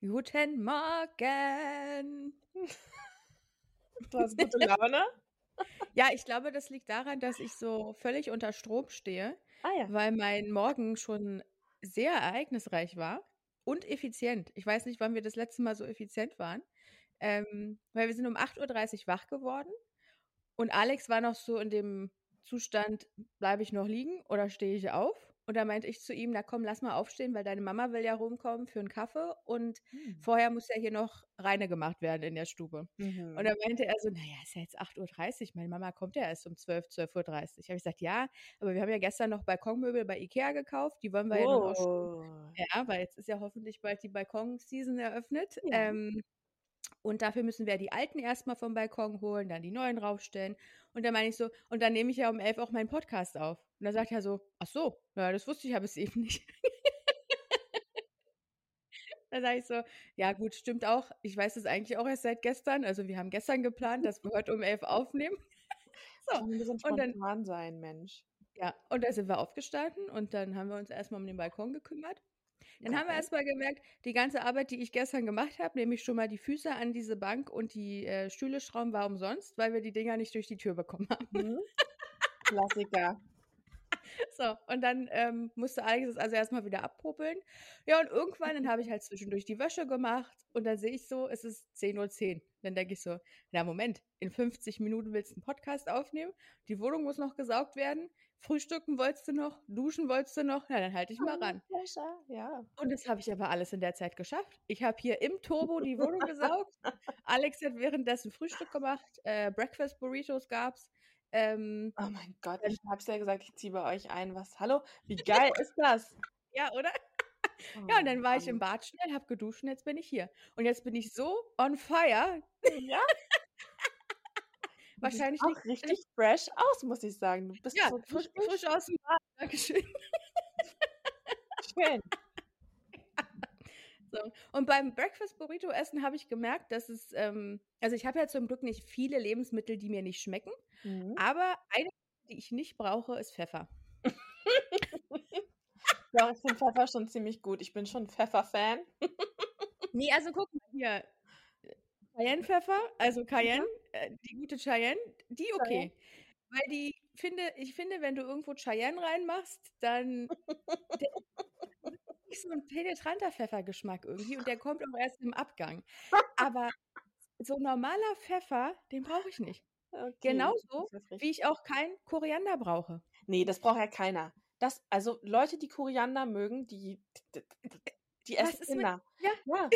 Guten Morgen. Du hast gute Laune? Ja, ich glaube, das liegt daran, dass ich so völlig unter Strom stehe, Ah ja. weil mein Morgen schon sehr ereignisreich war und effizient. Ich weiß nicht, wann wir das letzte Mal so effizient waren. Ähm, weil wir sind um 8.30 Uhr wach geworden und Alex war noch so in dem Zustand, bleibe ich noch liegen oder stehe ich auf? Und da meinte ich zu ihm, na komm, lass mal aufstehen, weil deine Mama will ja rumkommen für einen Kaffee und Hm. vorher muss ja hier noch reine gemacht werden in der Stube. Mhm. Und dann meinte er so, naja, ist ja jetzt 8.30 Uhr, meine Mama kommt ja erst um 12, 12.30 Uhr. Habe ich gesagt, ja, aber wir haben ja gestern noch Balkonmöbel bei Ikea gekauft, die wollen wir ja nun auch schon, Oh. ja, weil jetzt ist ja hoffentlich bald die Balkon-Season eröffnet. Ja. Ähm, und dafür müssen wir die alten erstmal vom Balkon holen, dann die neuen raufstellen. Und dann meine ich so, und dann nehme ich ja um 11 auch meinen Podcast auf. Und dann sagt er so, ach so, ja, das wusste ich ja bis eben nicht. Dann sage ich so, ja gut, stimmt auch. Ich weiß es eigentlich auch erst seit gestern. Also wir haben gestern geplant, dass wir heute um 11 aufnehmen. So, ein bisschen und dann, spontan sein, Mensch. ja, und da sind wir aufgestanden und dann haben wir uns erstmal um den Balkon gekümmert. Dann haben wir erstmal gemerkt, die ganze Arbeit, die ich gestern gemacht habe, nämlich schon mal die Füße an diese Bank und die äh, Stühle schrauben, war umsonst, weil wir die Dinger nicht durch die Tür bekommen haben. Mhm. Klassiker. So, und dann ähm, musste Alex es also erstmal wieder abpuppeln. Ja, und irgendwann, dann habe ich halt zwischendurch die Wäsche gemacht und dann sehe ich so, es ist 10.10 Uhr. Dann denke ich so, na Moment, in 50 Minuten willst du einen Podcast aufnehmen, die Wohnung muss noch gesaugt werden, frühstücken wolltest du noch, duschen wolltest du noch, na dann halte ich mal ran. Fächer, ja. Und das habe ich aber alles in der Zeit geschafft. Ich habe hier im Turbo die Wohnung gesaugt. Alex hat währenddessen Frühstück gemacht, äh, Breakfast Burritos gab's. Ähm, Oh mein Gott, ich hab's ja gesagt, ich ziehe bei euch ein. Was? Hallo? Wie geil ist das? ja, oder? Oh Ja, und dann war ich im Mann. Bad schnell, hab geduscht und jetzt bin ich hier. Und jetzt bin ich so on fire. Ja, Wahrscheinlich auch richtig fresh aus, muss ich sagen. Du bist ja, so frisch, frisch aus dem Bad. Dankeschön. schön. So. Und beim Breakfast Burrito Essen habe ich gemerkt, dass es, ähm, also ich habe ja zum Glück nicht viele Lebensmittel, die mir nicht schmecken, Mhm. aber eine, die ich nicht brauche, ist Pfeffer. Ja, ich finde Pfeffer schon ziemlich gut. Ich bin schon Pfeffer-Fan. Nee, also guck mal hier. Cayenne-Pfeffer, also Cayenne, äh, die gute Cheyenne, die okay. Weil die finde, ich finde, wenn du irgendwo Cheyenne reinmachst, dann ist so ein penetranter Pfeffergeschmack irgendwie und der kommt auch erst im Abgang. Aber so normaler Pfeffer, den brauche ich nicht. Okay, Genauso, wie ich auch kein Koriander brauche. Nee, das braucht ja keiner. Das, also Leute, die Koriander mögen, die, die, die essen ist mit, Kinder. ja, Ja,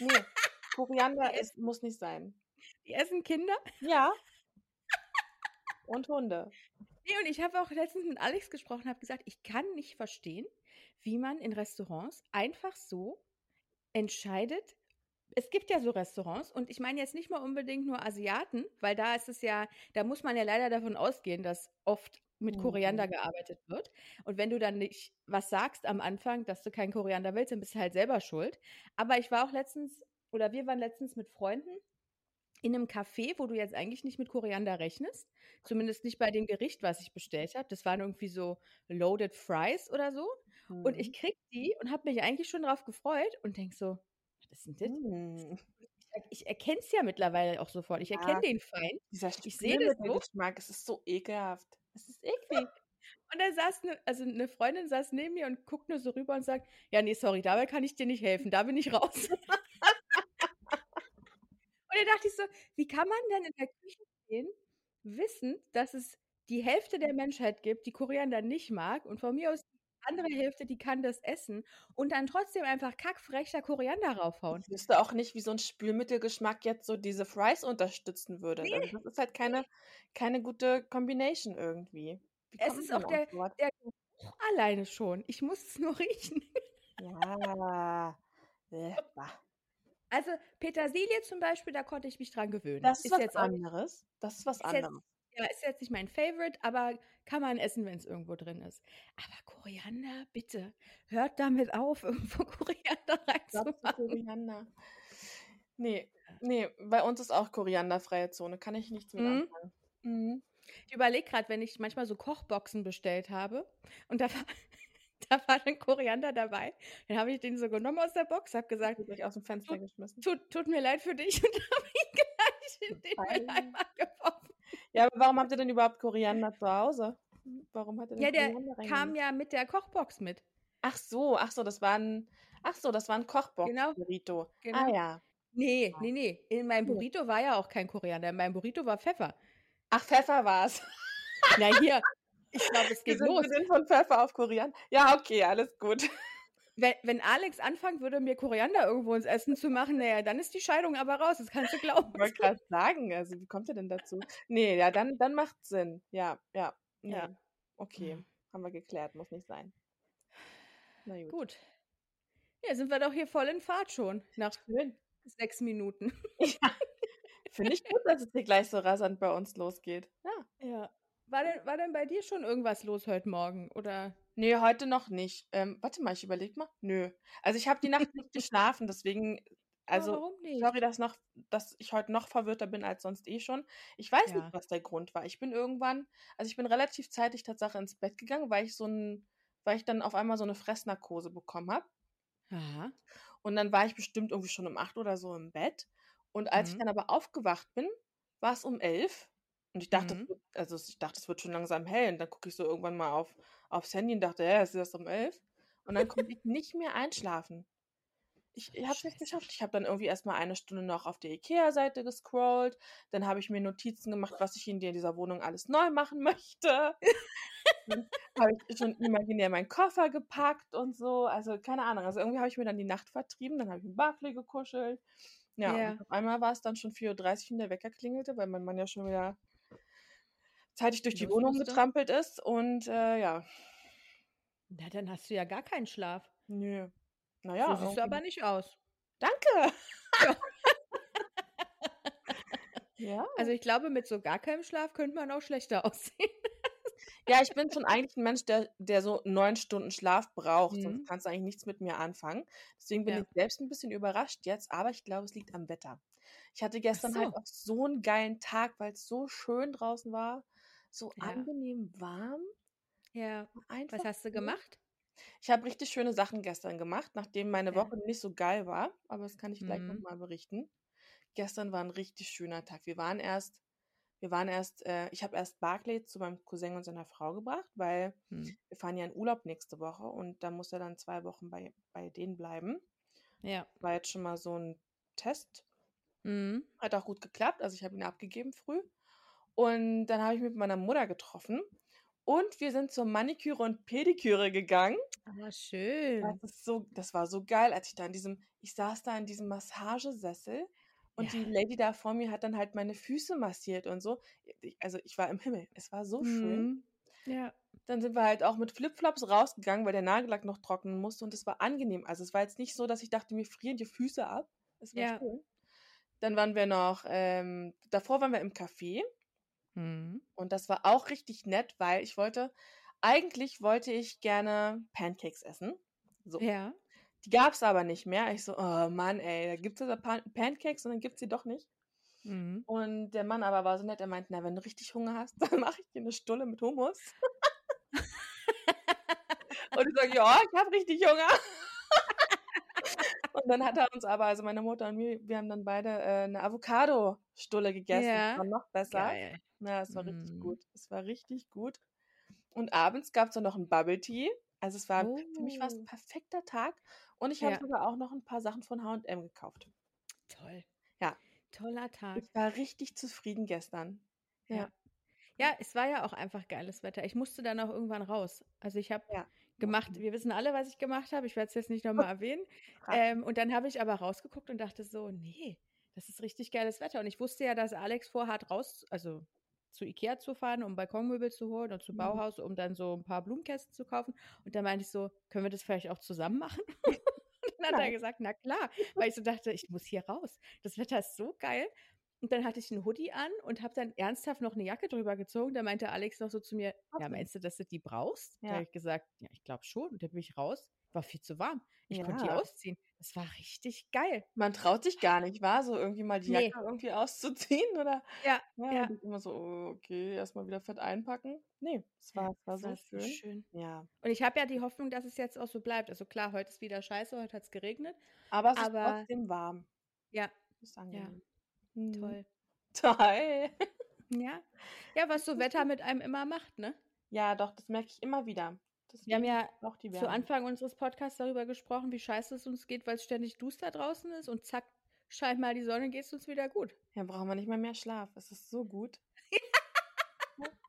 nee, Koriander ist, muss nicht sein. die essen Kinder. Ja, und Hunde. Nee, und ich habe auch letztens mit Alex gesprochen, habe gesagt, ich kann nicht verstehen, wie man in Restaurants einfach so entscheidet. Es gibt ja so Restaurants und ich meine jetzt nicht mal unbedingt nur Asiaten, weil da ist es ja, da muss man ja leider davon ausgehen, dass oft mit Koriander Mhm. gearbeitet wird. Und wenn du dann nicht was sagst am Anfang, dass du keinen Koriander willst, dann bist du halt selber schuld. Aber ich war auch letztens, oder wir waren letztens mit Freunden in einem Café, wo du jetzt eigentlich nicht mit Koriander rechnest. Zumindest nicht bei dem Gericht, was ich bestellt habe. Das waren irgendwie so Loaded Fries oder so. Und ich Mhm. krieg die und habe mich eigentlich schon drauf gefreut und denk so, was denn das? Mhm. Ich, ich erkenne es ja mittlerweile auch sofort. Ich erkenne Ja, den Feind. dieser Ich sehe das so. Spülmittelgeschmack, es ist so ekelhaft. Es ist eklig. Und dann saß eine, also eine Freundin saß neben mir und guckt nur so rüber und sagt, ja, nee, sorry, dabei kann ich dir nicht helfen, da bin ich raus. Dachte ich so, wie kann man denn in der Küche stehen, wissen, dass es die Hälfte der Menschheit gibt, die Koriander nicht mag und von mir aus die andere Hälfte, die kann das essen und dann trotzdem einfach kackfrech da Koriander raufhauen. Ich wüsste auch nicht, wie so ein Spülmittelgeschmack jetzt so diese Fries unterstützen würde. Also Nee, das ist halt keine, keine gute Combination irgendwie. Wie es ist auch der, der Geruch alleine schon. Ich muss es nur riechen. Ja. Also Petersilie zum Beispiel, da konnte ich mich dran gewöhnen. Das ist Ist was jetzt anderes. Das ist was ist jetzt, anderes. ja, ist jetzt nicht mein Favorite, aber kann man essen, wenn es irgendwo drin ist. Aber Koriander, bitte, hört damit auf, irgendwo Koriander reinzumachen. Koriander. Nee, nee, bei uns ist auch korianderfreie Zone. Kann ich nichts mit Mhm. anfangen. Mhm. Ich überlege gerade, wenn ich manchmal so Kochboxen bestellt habe und da war, da war dann Koriander dabei. Dann habe ich den so genommen aus der Box, habe gesagt, euch aus dem Fenster geschmissen. tut, tut mir leid für dich und habe ihn gleich in den. Mülleimer geworfen. Ja, aber warum habt ihr denn überhaupt Koriander zu Hause? Warum hat denn Ja, der kam ja mit der Kochbox mit. Ach so, ach so, das war ein, ach so, das war ein Kochbox-Burrito. Ah genau. ja. Nee, Ja. nee, nee. In meinem. Burrito war ja auch kein Koriander. In meinem Burrito war Pfeffer. Ach, Pfeffer war's. Na hier, ich glaube, es Wir geht sind, los. wir sind von Pfeffer auf Koriander. Ja, okay, alles gut. Wenn, wenn Alex anfangen würde, mir Koriander irgendwo ins Essen zu machen, naja, dann ist die Scheidung aber raus. Das kannst du glauben. Ich wollte gerade sagen, also wie kommt ihr denn dazu? Nee, ja, dann, dann macht Sinn. Ja, ja, nee. Ja. Okay, haben wir geklärt, muss nicht sein. Na gut. Gut. Ja, sind wir doch hier voll in Fahrt schon. Nach Schön. sechs Minuten. Ja. Finde ich gut, dass es hier gleich so rasant bei uns losgeht. Ja. Ja. War denn, war denn bei dir schon irgendwas los heute Morgen? Oder? Nee, heute noch nicht. Ähm, warte mal, ich überlege mal. Nö. Also ich habe die Nacht nicht geschlafen, deswegen, also oh, warum nicht? sorry, dass, noch, dass ich heute noch verwirrter bin als sonst eh schon. Ich weiß Ja. nicht, was der Grund war. Ich bin irgendwann, also ich bin relativ zeitig Tatsache ins Bett gegangen, weil ich so ein, weil ich dann auf einmal so eine Fressnarkose bekommen habe. Aha. Und dann war ich bestimmt irgendwie schon um acht oder so im Bett. Und als ich Mhm. dann aber aufgewacht bin, war es um elf. Und ich dachte, es Mhm. wird- also ich dachte, es wird schon langsam hell. Und dann gucke ich so irgendwann mal auf, aufs Handy und dachte, hä, es ist erst um elf. Und dann konnte ich nicht mehr einschlafen. Ich habe es nicht Scheiße. geschafft. Ich habe dann irgendwie erstmal eine Stunde noch auf der Ikea-Seite gescrollt. Dann habe ich mir Notizen gemacht, was ich in dieser Wohnung alles neu machen möchte. Dann habe ich schon imaginär meinen Koffer gepackt und so. Also keine Ahnung. Also irgendwie habe ich mir dann die Nacht vertrieben. Dann habe ich mit Barclay gekuschelt. Ja, Ja. und auf einmal war es dann schon 4.30 Uhr und der Wecker klingelte, weil mein Mann ja schon wieder zeitig durch die Wohnung getrampelt ist. Und äh, ja, Na, dann hast du ja gar keinen Schlaf. nö. Naja, so siehst du aber nicht aus. danke. Ja. ja. Also ich glaube, mit so gar keinem Schlaf könnte man auch schlechter aussehen. Ja, ich bin schon eigentlich ein Mensch, der, der so neun Stunden Schlaf braucht. Sonst Mhm. kannst du eigentlich nichts mit mir anfangen. Deswegen bin Ja. ich selbst ein bisschen überrascht jetzt, aber ich glaube, es liegt am Wetter. Ich hatte gestern halt so. auch so einen geilen Tag, weil es so schön draußen war. So Ja. angenehm warm. Ja. Einfach Was hast du gemacht? Ich habe richtig schöne Sachen gestern gemacht, nachdem meine Ja. Woche nicht so geil war. Aber das kann ich gleich Mhm. nochmal berichten. Gestern war ein richtig schöner Tag. Wir waren erst, wir waren erst, äh, ich habe erst Barclay zu meinem Cousin und seiner Frau gebracht, weil Hm. wir fahren ja in Urlaub nächste Woche und da muss er dann zwei Wochen bei, bei denen bleiben. Ja. War jetzt schon mal so ein Test. Mhm. Hat auch gut geklappt. Also ich habe ihn abgegeben früh. Und dann habe ich mich mit meiner Mutter getroffen. Und wir sind zur Maniküre und Pediküre gegangen. Aber schön. Das, ist so, das war so geil, als ich da in diesem, ich saß da in diesem Massagesessel und Ja. die Lady da vor mir hat dann halt meine Füße massiert und so. Ich- Also ich war im Himmel. Es war so schön. Mhm. Ja. Dann sind wir halt auch mit Flipflops rausgegangen, weil der Nagellack noch trocknen musste und es war angenehm. Also es war jetzt nicht so, dass ich dachte, mir frieren die Füße ab. Es war Ja. schön. Dann waren wir noch, ähm, davor waren wir im Café Mhm. und das war auch richtig nett, weil ich wollte, eigentlich wollte ich gerne Pancakes essen. So. Ja. Die gab es aber nicht mehr. Ich so, oh Mann, ey, da gibt es also Pan Pancakes und dann gibt es sie doch nicht. Mhm. Und der Mann aber war so nett, er meinte, na, wenn du richtig Hunger hast, dann mache ich dir eine Stulle mit Hummus. und ich sage, ja, ich habe richtig Hunger. Und dann hat er uns aber, also meine Mutter und mir, wir haben dann beide äh, eine Avocado-Stulle gegessen. Ja. Das war noch besser. Geil. Ja, es war richtig Mm. gut. Es war richtig gut. Und abends gab es dann noch ein Bubble Tea. Also es war für mich war es ein Oh. perfekter Tag. Und ich habe Ja. sogar auch noch ein paar Sachen von H&M gekauft. Toll. Ja. Toller Tag. Ich war richtig zufrieden gestern. Ja. Ja. Ja, es war ja auch einfach geiles Wetter. Ich musste dann auch irgendwann raus. Also ich habe Ja. Gemacht, wir wissen alle, was ich gemacht habe. Ich werde es jetzt nicht nochmal erwähnen. Ähm, und dann habe ich aber rausgeguckt und dachte so, nee, das ist richtig geiles Wetter. Und ich wusste ja, dass Alex vorhat, raus, also zu Ikea zu fahren, um Balkonmöbel zu holen und zu Mhm. Bauhaus, um dann so ein paar Blumenkästen zu kaufen. Und da meinte ich so, können wir das vielleicht auch zusammen machen? und dann hat er Nein. gesagt, na klar, weil ich so dachte, ich muss hier raus. Das Wetter ist so geil. Und dann hatte ich einen Hoodie an und habe dann ernsthaft noch eine Jacke drüber gezogen. Da meinte Alex noch so zu mir, ja, Okay. meinst du, dass du die brauchst? Da Ja. habe ich gesagt, ja, ich glaube schon. Und dann bin ich raus. War viel zu warm. Ich konnte die Ja. ausziehen. Es war richtig geil. Man traut sich gar nicht, war so irgendwie mal die Nee. Jacke irgendwie auszuziehen oder Ja, ja, ja. immer so, oh, okay, erstmal wieder fett einpacken. Nee, es war, es war so war so schön. schön. Ja. Und ich habe ja die Hoffnung, dass es jetzt auch so bleibt. Also klar, heute ist wieder scheiße, heute hat es geregnet. Aber es ist Aber trotzdem warm. ja, Ist angenehm. Mhm. toll. Toll. Ja. Ja, was so Wetter mit einem immer macht, ne? Ja, doch, das merke ich immer wieder. Wir haben ja auch die zu. Anfang unseres Podcasts darüber gesprochen, wie scheiße es uns geht, weil es ständig duster draußen ist und zack, scheint mal die Sonne, geht es uns wieder gut. Ja, brauchen wir nicht mal mehr Schlaf. Es ist so gut.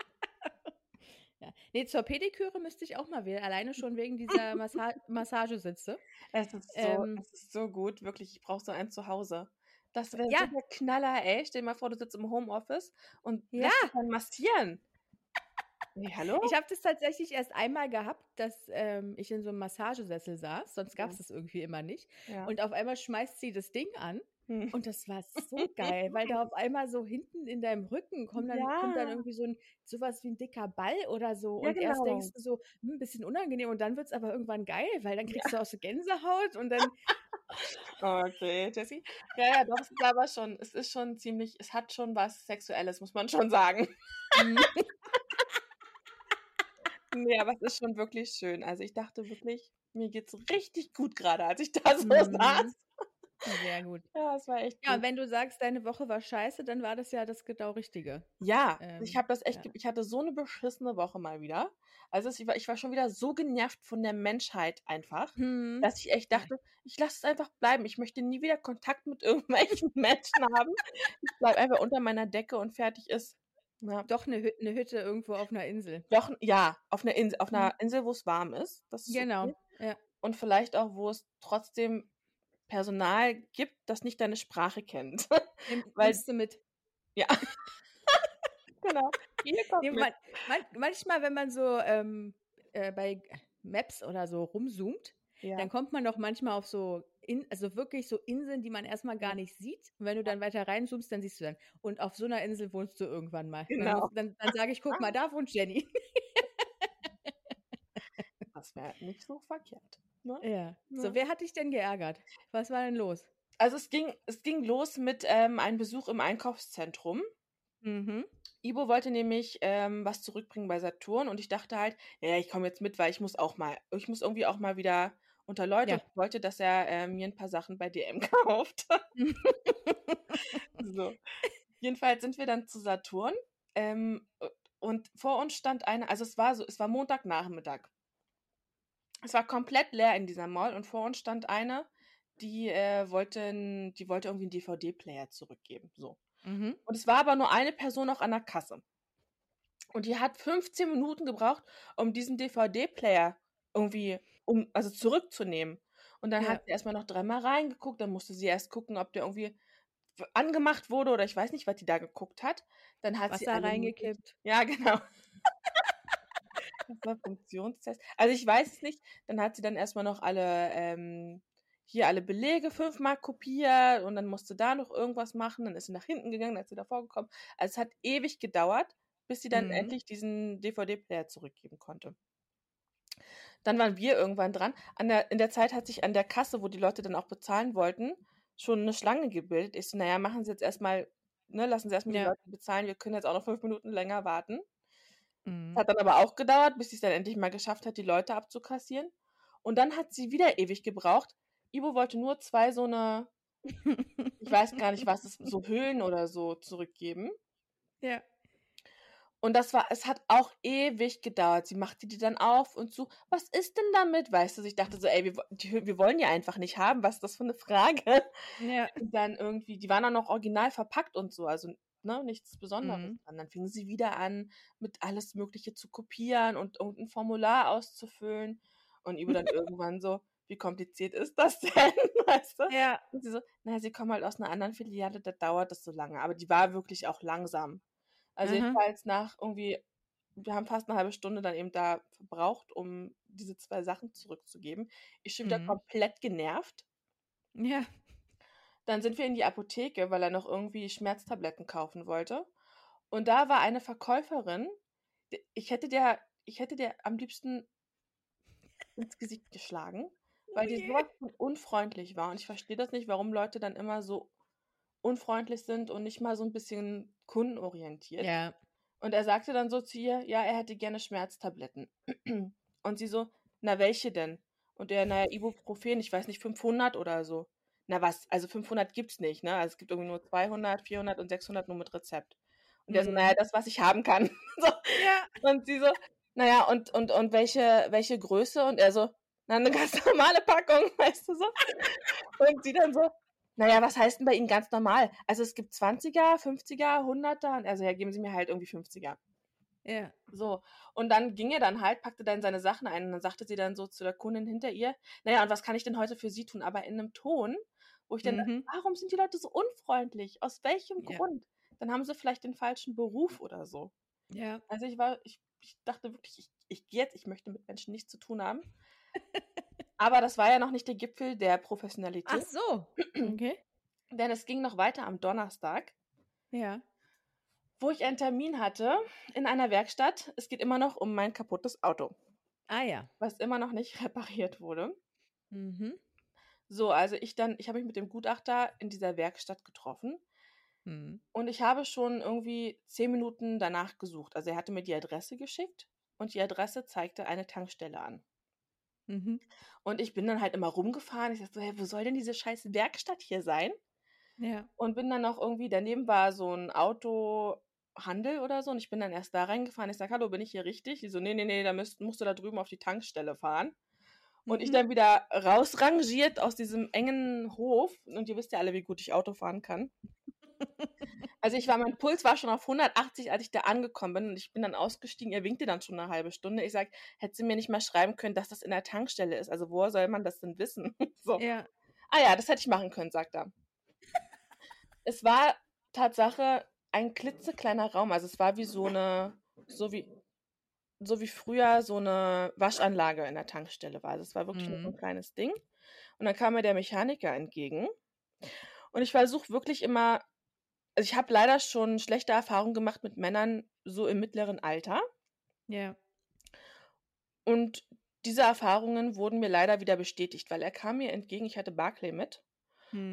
Ja. Nee, zur Pediküre müsste ich auch mal wieder, alleine schon wegen dieser Massa Massagesitze. Es ist so, Ähm. es ist so gut, wirklich. Ich brauche so einen zu Hause. Das wäre Ja. so der Knaller, ey. Stell dir mal vor, du sitzt im Homeoffice und Ja. lässt dich dann massieren. Hey, hallo? Ich habe das tatsächlich erst einmal gehabt, dass ähm, ich in so einem Massagesessel saß, sonst gab es Ja. das irgendwie immer nicht. ja. Und auf einmal schmeißt sie das Ding an Hm. und das war so geil, weil da auf einmal so hinten in deinem Rücken kommt dann, kommt dann Ja. irgendwie so ein sowas wie ein dicker Ball oder so. Ja, und erst genau. denkst du so, hm, ein bisschen unangenehm und dann wird es aber irgendwann geil, weil dann kriegst du auch so Gänsehaut und dann. Okay, Jessie. Ja, ja, doch, es ist aber schon, es ist schon ziemlich, es hat schon was Sexuelles, muss man schon sagen. Mhm. Nee, aber es ist schon wirklich schön. Also ich dachte wirklich, mir geht's richtig gut gerade, als ich da so Mhm. saß. Sehr gut. Ja, es war echt Ja, gut. wenn du sagst, deine Woche war scheiße, dann war das ja das genau Richtige. Ja, Ähm, ich habe das echt, ja. ich hatte so eine beschissene Woche mal wieder. Also es, ich, war, ich war schon wieder so genervt von der Menschheit einfach, Hm. dass ich echt dachte, ich lasse es einfach bleiben. Ich möchte nie wieder Kontakt mit irgendwelchen Menschen haben. Ich bleibe einfach unter meiner Decke und fertig ist. Ja. Doch eine, Hü eine Hütte irgendwo auf einer Insel. Doch, ja, auf einer Insel, auf Mhm. einer Insel, wo es warm ist. Das ist Genau. okay. Ja. Und vielleicht auch, wo es trotzdem Personal gibt, das nicht deine Sprache kennt. Nimmst du mit. ja. genau. Nee, man, man, manchmal, wenn man so ähm, äh, bei Maps oder so rumzoomt, Ja. dann kommt man doch manchmal auf so, in, also wirklich so Inseln, die man erstmal gar nicht sieht. Und wenn du dann weiter reinzoomst, dann siehst du dann. Und auf so einer Insel wohnst du irgendwann mal. Dann, Genau. musst- dann, dann sage ich, guck mal, da wohnt Jenny. Das wäre nicht so verkehrt. Ne? Ja. So, Ja. wer hat dich denn geärgert? Was war denn los? Also es ging, es ging los mit ähm, einem Besuch im Einkaufszentrum. Mhm. Ibo wollte nämlich ähm, was zurückbringen bei Saturn und ich dachte halt, ja, ich komme jetzt mit, weil ich muss auch mal, ich muss irgendwie auch mal wieder unter Leute. Ja. Ich wollte, dass er äh, mir ein paar Sachen bei DM kauft. so. Jedenfalls sind wir dann zu Saturn ähm, und vor uns stand eine, also es war so, es war Montagnachmittag. Es war komplett leer in dieser Mall und vor uns stand eine, die äh, wollte, die wollte irgendwie einen DVD-Player zurückgeben. So. Mhm. Und es war aber nur eine Person auch an der Kasse. Und die hat 15 Minuten gebraucht, um diesen DVD-Player irgendwie um, also zurückzunehmen. Und dann Ja. hat sie erstmal noch dreimal reingeguckt, dann musste sie erst gucken, ob der irgendwie angemacht wurde oder ich weiß nicht, was die da geguckt hat. Dann hat sie Wasser alle reingekippt. ja, genau. Das war Funktionstest. Also ich weiß es nicht. Dann hat sie dann erstmal noch alle, ähm, hier alle Belege fünfmal kopiert und dann musste da noch irgendwas machen. Dann ist sie nach hinten gegangen, dann ist sie davor gekommen. Also es hat ewig gedauert, bis sie dann Mhm. endlich diesen DVD-Player zurückgeben konnte. Dann waren wir irgendwann dran. An der, in der Zeit hat sich an der Kasse, wo die Leute dann auch bezahlen wollten, schon eine Schlange gebildet. Ich so, naja, machen Sie jetzt erstmal, ne, lassen Sie erstmal die Ja. Leute bezahlen. Wir können jetzt auch noch fünf Minuten länger warten. Mhm. Hat dann aber auch gedauert, bis sie es dann endlich mal geschafft hat, die Leute abzukassieren. Und dann hat sie wieder ewig gebraucht. Ibo wollte nur zwei so eine, ich weiß gar nicht, was es, so Hüllen oder so zurückgeben. ja. Und das war, es hat auch ewig gedauert. Sie machte die dann auf und so, was ist denn damit? Weißt du, ich dachte so, ey, wir, die, wir wollen die einfach nicht haben. Was ist das für eine Frage? Ja. Und dann irgendwie, die waren auch noch original verpackt und so, also ne, nichts Besonderes. Mhm. Und dann fingen sie wieder an, mit alles Mögliche zu kopieren und irgendein Formular auszufüllen. Und Ivo dann irgendwann so, wie kompliziert ist das denn? Weißt du? Ja. Und sie so, naja, sie kommen halt aus einer anderen Filiale, da dauert das so lange. Aber die war wirklich auch langsam. Also Mhm. jedenfalls nach irgendwie, wir haben fast eine halbe Stunde dann eben da verbraucht, um diese zwei Sachen zurückzugeben. Ich wieder Mhm. komplett genervt. Ja. Dann sind wir in die Apotheke, weil er noch irgendwie Schmerztabletten kaufen wollte. Und da war eine Verkäuferin. die- Ich hätte der, ich hätte der am liebsten ins Gesicht geschlagen, weil die sowas von unfreundlich war. Und ich verstehe das nicht, warum Leute dann immer so unfreundlich sind und nicht mal so ein bisschen kundenorientiert. Ja. Und er sagte dann so zu ihr, ja, er hätte gerne Schmerztabletten. Und sie so, na, welche denn? Und er, naja, Ibuprofen, ich weiß nicht, 500 oder so. Na was, also 500 gibt's nicht, ne? Also es gibt irgendwie nur 200, 400 und 600 nur mit Rezept. Und er so, Mhm. naja, das, was ich haben kann. so. Ja. Und sie so, naja, und, und, und welche, welche Größe? Und er so, na, eine ganz normale Packung, weißt du so. Und sie dann so, naja, was heißt denn bei Ihnen ganz normal? Also es gibt 20er, 50er, 100er. Und er so, ja, geben Sie mir halt irgendwie 50er. Ja. So, und dann ging er dann halt, packte dann seine Sachen ein und dann sagte sie dann so zu der Kundin hinter ihr, naja, und was kann ich denn heute für Sie tun? Aber in einem Ton, wo ich dann, dachte, Mhm. warum sind die Leute so unfreundlich? Aus welchem Ja. Grund? Dann haben sie vielleicht den falschen Beruf oder so. Ja. Also ich war, ich, ich dachte wirklich, ich, ich gehe jetzt, ich möchte mit Menschen nichts zu tun haben. Aber das war ja noch nicht der Gipfel der Ach Professionalität, so. Okay. denn es ging noch weiter am Donnerstag, Ja. wo ich einen Termin hatte in einer Werkstatt. Es geht immer noch um mein kaputtes Auto, Ah ja. was immer noch nicht repariert wurde. Mhm. So, also ich dann, ich habe mich mit dem Gutachter in dieser Werkstatt getroffen Mhm. und ich habe schon irgendwie zehn Minuten danach gesucht. Also er hatte mir die Adresse geschickt und die Adresse zeigte eine Tankstelle an. Mhm. Und ich bin dann halt immer rumgefahren. Ich dachte so, hey, wo soll denn diese scheiß Werkstatt hier sein? Ja. Und bin dann noch irgendwie, daneben war so ein Autohandel oder so. Und ich bin dann erst da reingefahren. Ich sage, hallo, bin ich hier richtig? Die so, nee, nee, nee, da müsst, musst du da drüben auf die Tankstelle fahren. Und ich Mhm. dann wieder rausrangiert aus diesem engen Hof. Und ihr wisst ja alle, wie gut ich Auto fahren kann. Also ich war, mein Puls war schon auf 180, als ich da angekommen bin. Und ich bin dann ausgestiegen. Er winkte dann schon eine halbe Stunde. Ich sage, hätte sie mir nicht mal schreiben können, dass das in der Tankstelle ist. Also woher soll man das denn wissen? so. Ja. Ah ja, das hätte ich machen können, sagt er. es war Tatsache ein klitzekleiner Raum. Also es war wie so eine, so wie, so wie früher so eine Waschanlage in der Tankstelle war. Also es war wirklich nur so ein Mhm. kleines Ding. Und dann kam mir der Mechaniker entgegen. Und ich versuche wirklich immer, also ich habe leider schon schlechte Erfahrungen gemacht mit Männern so im mittleren Alter. Ja. Und diese Erfahrungen wurden mir leider wieder bestätigt, weil er kam mir entgegen, ich hatte Barclay mit.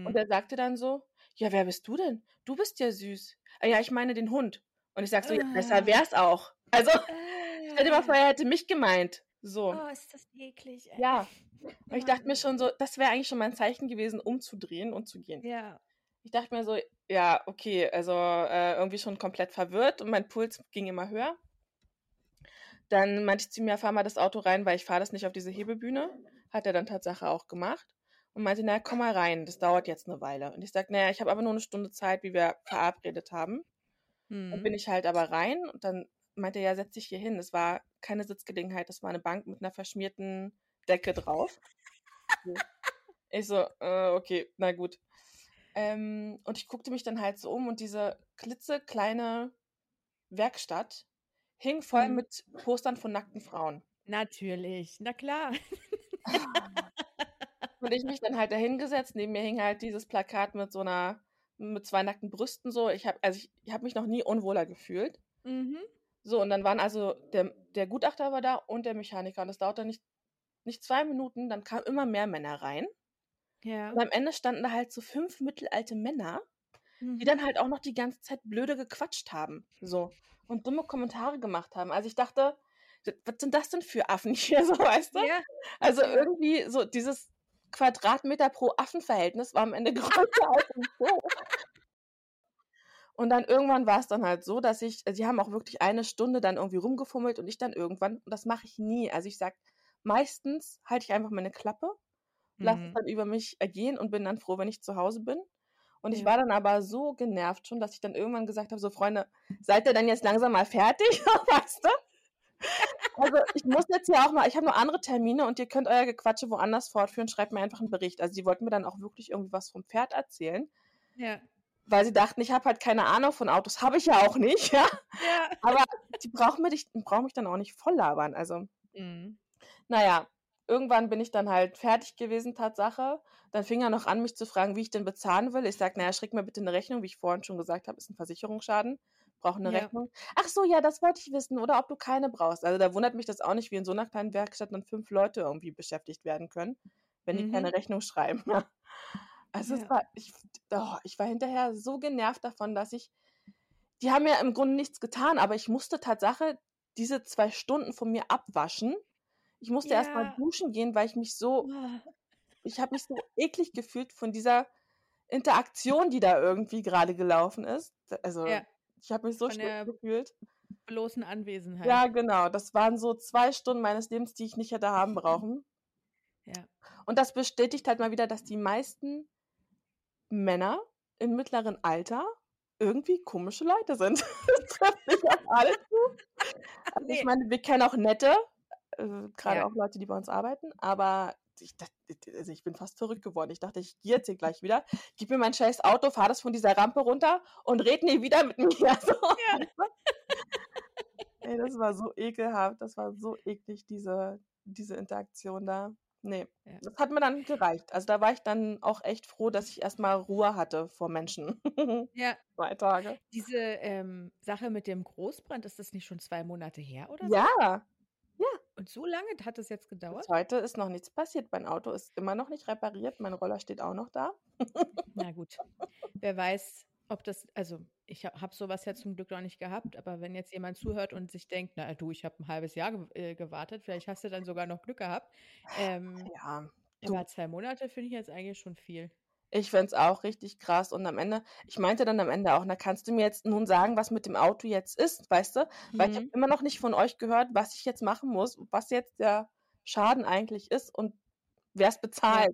Und Mhm. er sagte dann so, ja, wer bist du denn? Du bist ja süß. Ah, ja, ich meine den Hund. Und ich sag so, ja, besser Ah. wär's auch. Also, stell dir mal vor, Ah. er hätte mich gemeint. So, Oh, ist das eklig. Ey. ja. Und ich dachte mir schon so, das wäre eigentlich schon mein Zeichen gewesen, umzudrehen und zu gehen. Ja. Ich dachte mir so, ja, okay, also äh, irgendwie schon komplett verwirrt und mein Puls ging immer höher. Dann meinte ich zu ja, fahr mal das Auto rein, weil ich fahre das nicht auf diese Hebebühne. Hat er dann Tatsache auch gemacht. Und meinte, naja, komm mal rein, das dauert jetzt eine Weile. Und ich sag, naja, ich habe aber nur eine Stunde Zeit, wie wir verabredet haben. Dann Mhm. bin ich halt aber rein und dann meinte er, ja, setz dich hier hin. Es war keine Sitzgelegenheit, das war eine Bank mit einer verschmierten Decke drauf. Ich so, äh, okay, na gut. Ähm, und ich guckte mich dann halt so um und diese klitzekleine Werkstatt hing voll Mhm. mit Postern von nackten Frauen. Natürlich. Na klar. Und ich mich dann halt dahingesetzt, neben mir hing halt dieses Plakat mit so einer, mit zwei nackten Brüsten so. Ich habe also ich, ich habe mich noch nie unwohler gefühlt. Mhm. So, und dann waren also, der, der Gutachter war da und der Mechaniker. Und das dauerte nicht, nicht zwei Minuten, dann kamen immer mehr Männer rein. Ja. Und am Ende standen da halt so fünf mittelalte Männer, die Mhm. dann halt auch noch die ganze Zeit blöde gequatscht haben. So. Und dumme Kommentare gemacht haben. Also ich dachte, "W- was sind das denn für Affen hier, so weißt du? Ja. Also irgendwie so dieses Quadratmeter pro Affenverhältnis war am Ende größer als im Zoo. Und dann irgendwann war es dann halt so, dass ich, sie haben auch wirklich eine Stunde dann irgendwie rumgefummelt und ich dann irgendwann, und das mache ich nie. Also ich sag, meistens halte ich einfach meine Klappe, lasse es Mhm. dann über mich ergehen und bin dann froh, wenn ich zu Hause bin. Und ich Ja. war dann aber so genervt schon, dass ich dann irgendwann gesagt habe, so Freunde, seid ihr denn jetzt langsam mal fertig? weißt du? Also ich muss jetzt ja auch mal, ich habe noch andere Termine und ihr könnt euer Gequatsche woanders fortführen, schreibt mir einfach einen Bericht. Also sie wollten mir dann auch wirklich irgendwie was vom Pferd erzählen, Ja. Weil sie dachten, ich habe halt keine Ahnung von Autos. Habe ich ja auch nicht, ja. Ja. Aber die brauchen mich, brauchen mich dann auch nicht voll labern. Also, Mhm. naja, irgendwann bin ich dann halt fertig gewesen, Tatsache. Dann fing er noch an, mich zu fragen, wie ich denn bezahlen will. Ich sage, naja, schrick mir bitte eine Rechnung, wie ich vorhin schon gesagt habe, ist ein Versicherungsschaden. Brauche eine Ja. Rechnung. Ach so, ja, das wollte ich wissen. Oder ob du keine brauchst. Also da wundert mich das auch nicht, wie in so einer kleinen Werkstatt dann fünf Leute irgendwie beschäftigt werden können. wenn die keine Mhm. Rechnung schreiben. Ja. Also es Ja. war, ich, oh, ich war hinterher so genervt davon, dass ich, die haben ja im Grunde nichts getan, aber ich musste Tatsache diese zwei Stunden von mir abwaschen. Ich musste erst mal Ja. duschen gehen, weil ich mich so, ich habe mich so eklig gefühlt von dieser Interaktion, die da irgendwie gerade gelaufen ist. Also Ja, ich habe mich so schlecht gefühlt. bloßen Anwesenheit. Ja, genau. Das waren so zwei Stunden meines Lebens, die ich nicht hätte haben brauchen. Ja. Und das bestätigt halt mal wieder, dass die meisten Männer im mittleren Alter irgendwie komische Leute sind. Das trifft nicht auf alle zu. Also ich Ne. meine, wir kennen auch nette, äh, gerade Ja. auch Leute, die bei uns arbeiten, aber ich, also ich bin fast verrückt geworden. Ich dachte, ich gehe jetzt hier gleich wieder, gib mir mein scheiß Auto, fahr das von dieser Rampe runter und red nie wieder mit mir. So. Ja. Ey, das war so ekelhaft, das war so eklig, diese, diese Interaktion da. Nee, Ja. das hat mir dann gereicht. Also da war ich dann auch echt froh, dass ich erstmal Ruhe hatte vor Menschen. Ja. Zwei Tage. Diese ähm, Sache mit dem Großbrand, ist das nicht schon zwei Monate her oder so? Ja, Und so lange hat es jetzt gedauert? bis heute ist noch nichts passiert. Mein Auto ist immer noch nicht repariert. Mein Roller steht auch noch da. Na gut. Wer weiß, ob das, also ich habe sowas ja zum Glück noch nicht gehabt, aber wenn jetzt jemand zuhört und sich denkt, na du, ich habe ein halbes Jahr ge äh, gewartet, vielleicht hast du dann sogar noch Glück gehabt. Ähm, Ja, du, aber zwei Monate finde ich jetzt eigentlich schon viel. ich finde es auch richtig krass. Und am Ende, ich meinte dann am Ende auch, na kannst du mir jetzt nun sagen, was mit dem Auto jetzt ist, weißt du? Weil ich habe Mhm. immer noch nicht von euch gehört, was ich jetzt machen muss, was jetzt der Schaden eigentlich ist und wer es bezahlt. Ja,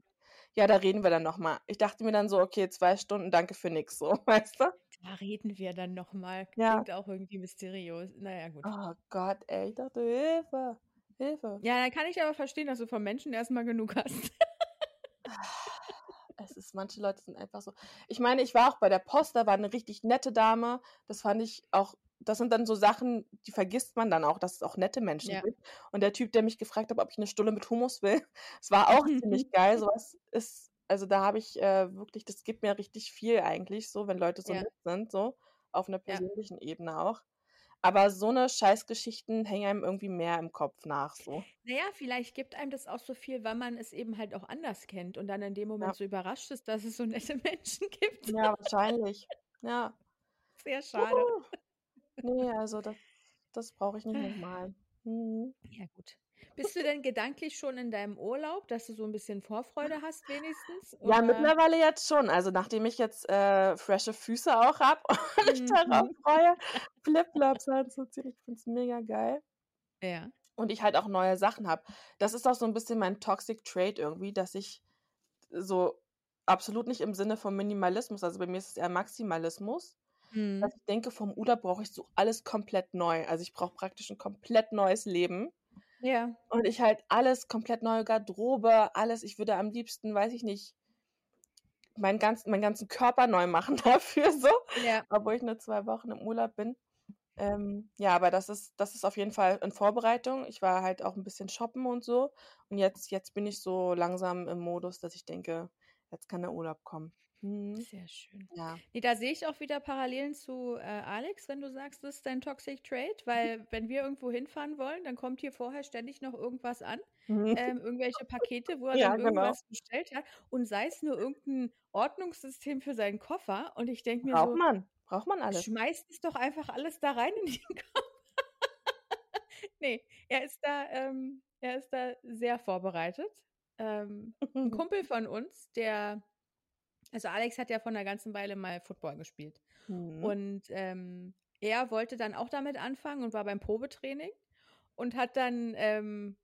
da reden wir dann nochmal. Ich dachte mir dann so, okay, zwei Stunden, danke für nix, so, weißt du? Da reden wir dann nochmal. Ja. Klingt auch irgendwie mysteriös. Naja, gut. Oh Gott, ey, ich dachte, Hilfe, Hilfe. Ja, dann kann ich aber verstehen, dass du vom Menschen erstmal genug hast. Es ist, manche Leute sind einfach so. Ich meine, ich war auch bei der Post, da war eine richtig nette Dame. Das fand ich auch, das sind dann so Sachen, die vergisst man dann auch, dass es auch nette Menschen Ja. gibt. Und der Typ, der mich gefragt hat, ob ich eine Stulle mit Hummus will, es war auch ziemlich geil. Sowas ist, also da habe ich äh, wirklich, das gibt mir richtig viel eigentlich, so, wenn Leute so Ja. nett sind, so, auf einer Ja. persönlichen Ebene auch. Aber so eine Scheißgeschichten hängen einem irgendwie mehr im Kopf nach, so. Naja, vielleicht gibt einem das auch so viel, weil man es eben halt auch anders kennt und dann in dem Moment Ja. so überrascht ist, dass es so nette Menschen gibt. Ja, wahrscheinlich. Ja. Sehr schade. Uhu. Nee, also das, das brauche ich nicht nochmal. Mhm. Ja, gut. Bist du denn gedanklich schon in deinem Urlaub, dass du so ein bisschen Vorfreude hast wenigstens? Ja, Oder? mittlerweile jetzt schon. Also nachdem ich jetzt äh, frische Füße auch habe und mich darauf Mhm. freue, Flipflops anzuziehen. Ich finde es mega geil. Ja. Und ich halt auch neue Sachen habe. Das ist auch so ein bisschen mein Toxic Trait irgendwie, dass ich so absolut nicht im Sinne von Minimalismus, also bei mir ist es eher Maximalismus, Mhm. dass ich denke, vom Urlaub brauche ich so alles komplett neu. Also ich brauche praktisch ein komplett neues Leben. Ja. Und ich halt alles, komplett neue Garderobe, alles. Ich würde am liebsten, weiß ich nicht, meinen ganzen, meinen ganzen Körper neu machen dafür so, Ja. obwohl ich nur zwei Wochen im Urlaub bin. Ähm, ja, aber das ist, das ist auf jeden Fall in Vorbereitung. Ich war halt auch ein bisschen shoppen und so. Und jetzt, jetzt bin ich so langsam im Modus, dass ich denke, jetzt kann der Urlaub kommen. Mhm. Sehr schön. Ja. Nee, da sehe ich auch wieder Parallelen zu äh, Alex, wenn du sagst, das ist dein Toxic Trait, weil wenn wir irgendwo hinfahren wollen, dann kommt hier vorher ständig noch irgendwas an, Mhm. ähm, irgendwelche Pakete, wo er Ja, dann genau. irgendwas bestellt hat und sei es nur irgendein Ordnungssystem für seinen Koffer und ich denke mir Braucht so, man. Braucht man alles. schmeißt es doch einfach alles da rein in den Koffer. nee, er ist da, ähm, er ist da sehr vorbereitet. Ähm, ein Kumpel von uns, der, also Alex hat ja vor einer ganzen Weile mal Football gespielt. Mhm. Und ähm, er wollte dann auch damit anfangen und war beim Probetraining und hat dann, ähm,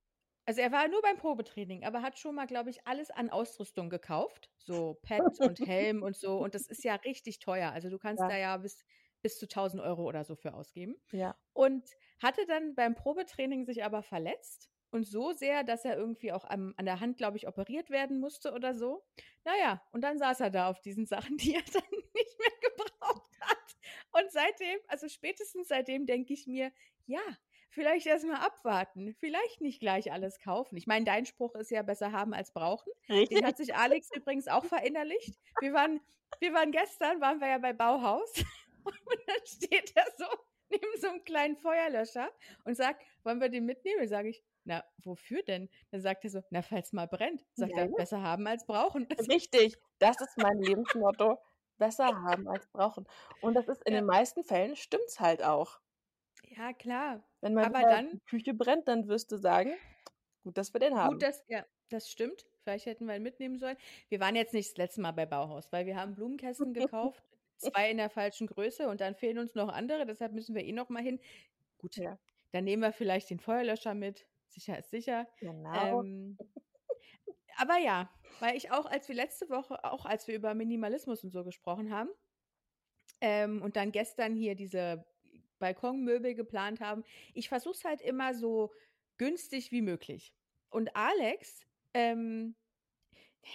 also er war nur beim Probetraining, aber hat schon mal, glaube ich, alles an Ausrüstung gekauft. So Pad und Helm und so. Und das ist ja richtig teuer. Also du kannst Ja. da ja bis, bis zu 1000 Euro oder so für ausgeben. ja. Und hatte dann beim Probetraining sich aber verletzt. Und so sehr, dass er irgendwie auch am, an der Hand, glaube ich, operiert werden musste oder so. Naja, und dann saß er da auf diesen Sachen, die er dann nicht mehr gebraucht hat. Und seitdem, also spätestens seitdem denke ich mir, ja, vielleicht erstmal abwarten, vielleicht nicht gleich alles kaufen. Ich meine, dein Spruch ist ja besser haben als brauchen. Richtig. Den hat sich Alex übrigens auch verinnerlicht. Wir waren, wir waren gestern, waren wir ja bei Bauhaus und dann steht er so neben so einem kleinen Feuerlöscher und sagt, wollen wir den mitnehmen? Sage ich, na, wofür denn? Dann sagt er so, na, falls mal brennt. Sagt Ja, er, besser haben als brauchen. Richtig, das ist mein Lebensmotto. Besser haben als brauchen. Und das ist in Ja. den meisten Fällen stimmt's halt auch. Ja, klar. Wenn mal Aber dann die Küche brennt, dann wirst du sagen: „Gut, dass wir den haben.“ Gut, das ja, das stimmt. Vielleicht hätten wir ihn mitnehmen sollen. Wir waren jetzt nicht das letzte Mal bei Bauhaus, weil wir haben Blumenkästen gekauft, 2 in der falschen Größe und dann fehlen uns noch andere, deshalb müssen wir eh noch mal hin. Gut, Ja. dann nehmen wir vielleicht den Feuerlöscher mit. Sicher ist sicher. Genau. Ähm, aber ja, weil ich auch, als wir letzte Woche, auch als wir über Minimalismus und so gesprochen haben, ähm, und dann gestern hier diese Balkonmöbel geplant haben, ich versuche es halt immer so günstig wie möglich. Und Alex, ähm,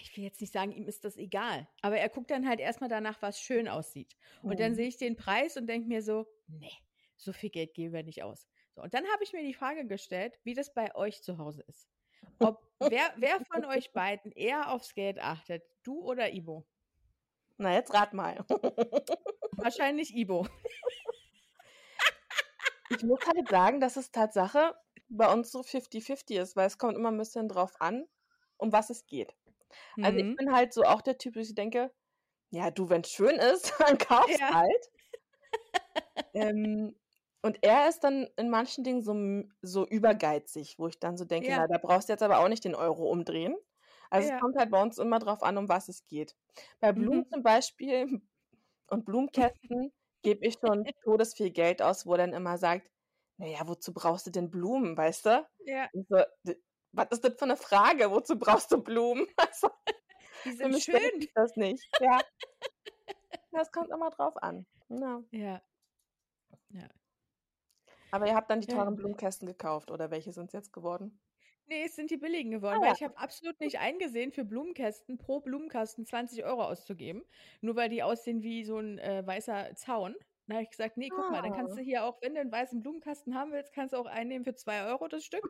ich will jetzt nicht sagen, ihm ist das egal, aber er guckt dann halt erstmal danach, was schön aussieht. Und dann Mhm. sehe ich den Preis und denke mir so, nee, so viel Geld geben wir nicht aus. Und dann habe ich mir die Frage gestellt, wie das bei euch zu Hause ist. Ob wer, wer von euch beiden eher aufs Geld achtet, du oder Ibo? Na, jetzt rat mal. Wahrscheinlich Ibo. Ich muss halt sagen, dass es Tatsache bei uns so 50-50 ist, weil es kommt immer ein bisschen drauf an, um was es geht. Also, ich Mhm. bin halt so auch der Typ, wo ich denke: „Ja, du, wenn's schön ist, dann kauf's Ja. halt.“ Ähm, und er ist dann in manchen Dingen so so übergeizig, wo ich dann so denke: Ja. „Na, da brauchst du jetzt aber auch nicht den Euro umdrehen.“ Also, es Ja. kommt halt bei uns immer drauf an, um was es geht. Bei Blumen Mhm. zum Beispiel und Blumenkästen gebe ich schon todesviel Geld aus, wo er dann immer sagt: „Na ja, wozu brauchst du denn Blumen“, weißt du? Ja. So: „D was ist das für 'ne Frage? Wozu brauchst du Blumen?“ Also, Die sind schön. das nicht. Ja. Es kommt immer drauf an. Ja. Ja. Aber ihr habt dann die teuren. Blumenkästen gekauft oder welche sind's jetzt geworden? Ne, es sind die billigen geworden, Ah weil ja. ich habe absolut nicht eingesehen, für Blumenkästen pro Blumenkasten 20 Euro auszugeben, nur weil die aussehen wie so 'n, äh, weißer Zaun. Dann habe ich gesagt: „Ne, guck mal, dann kannst du Ah. hier auch wenn du 'n weißen Blumenkasten haben willst, kannst du auch einen nehmen für 2 Euro das Stück.“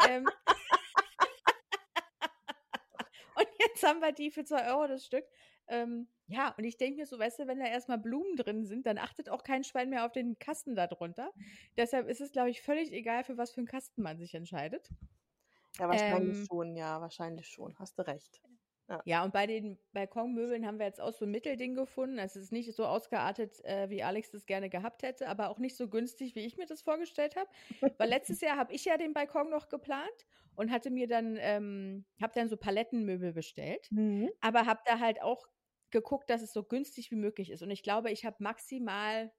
Ähm Und jetzt haben wir die für 2 Euro das Stück. Ähm, ja, und ich denke mir so, weißt du, wenn da erst mal Blumen drin sind, dann achtet auch kein Schwein mehr auf den Kasten da drunter. Deshalb ist es, glaube ich, völlig egal, für was für 'n Kasten man sich entscheidet. Ja, wahrscheinlich Ähm schon, ja, wahrscheinlich schon. Hast du recht. Ja. Ja, und bei den Balkonmöbeln haben wir jetzt auch so 'n Mittelding gefunden. Es ist nicht so ausgeartet, äh, wie Alex das gerne gehabt hätte, aber auch nicht so günstig, wie ich mir das vorgestellt habe. Weil letztes Jahr habe ich ja den Balkon noch geplant und hatte mir dann ähm, habe dann so Palettenmöbel bestellt, Mhm. aber habe da halt auch geguckt, dass es so günstig wie möglich ist. Und ich glaube, ich habe maximal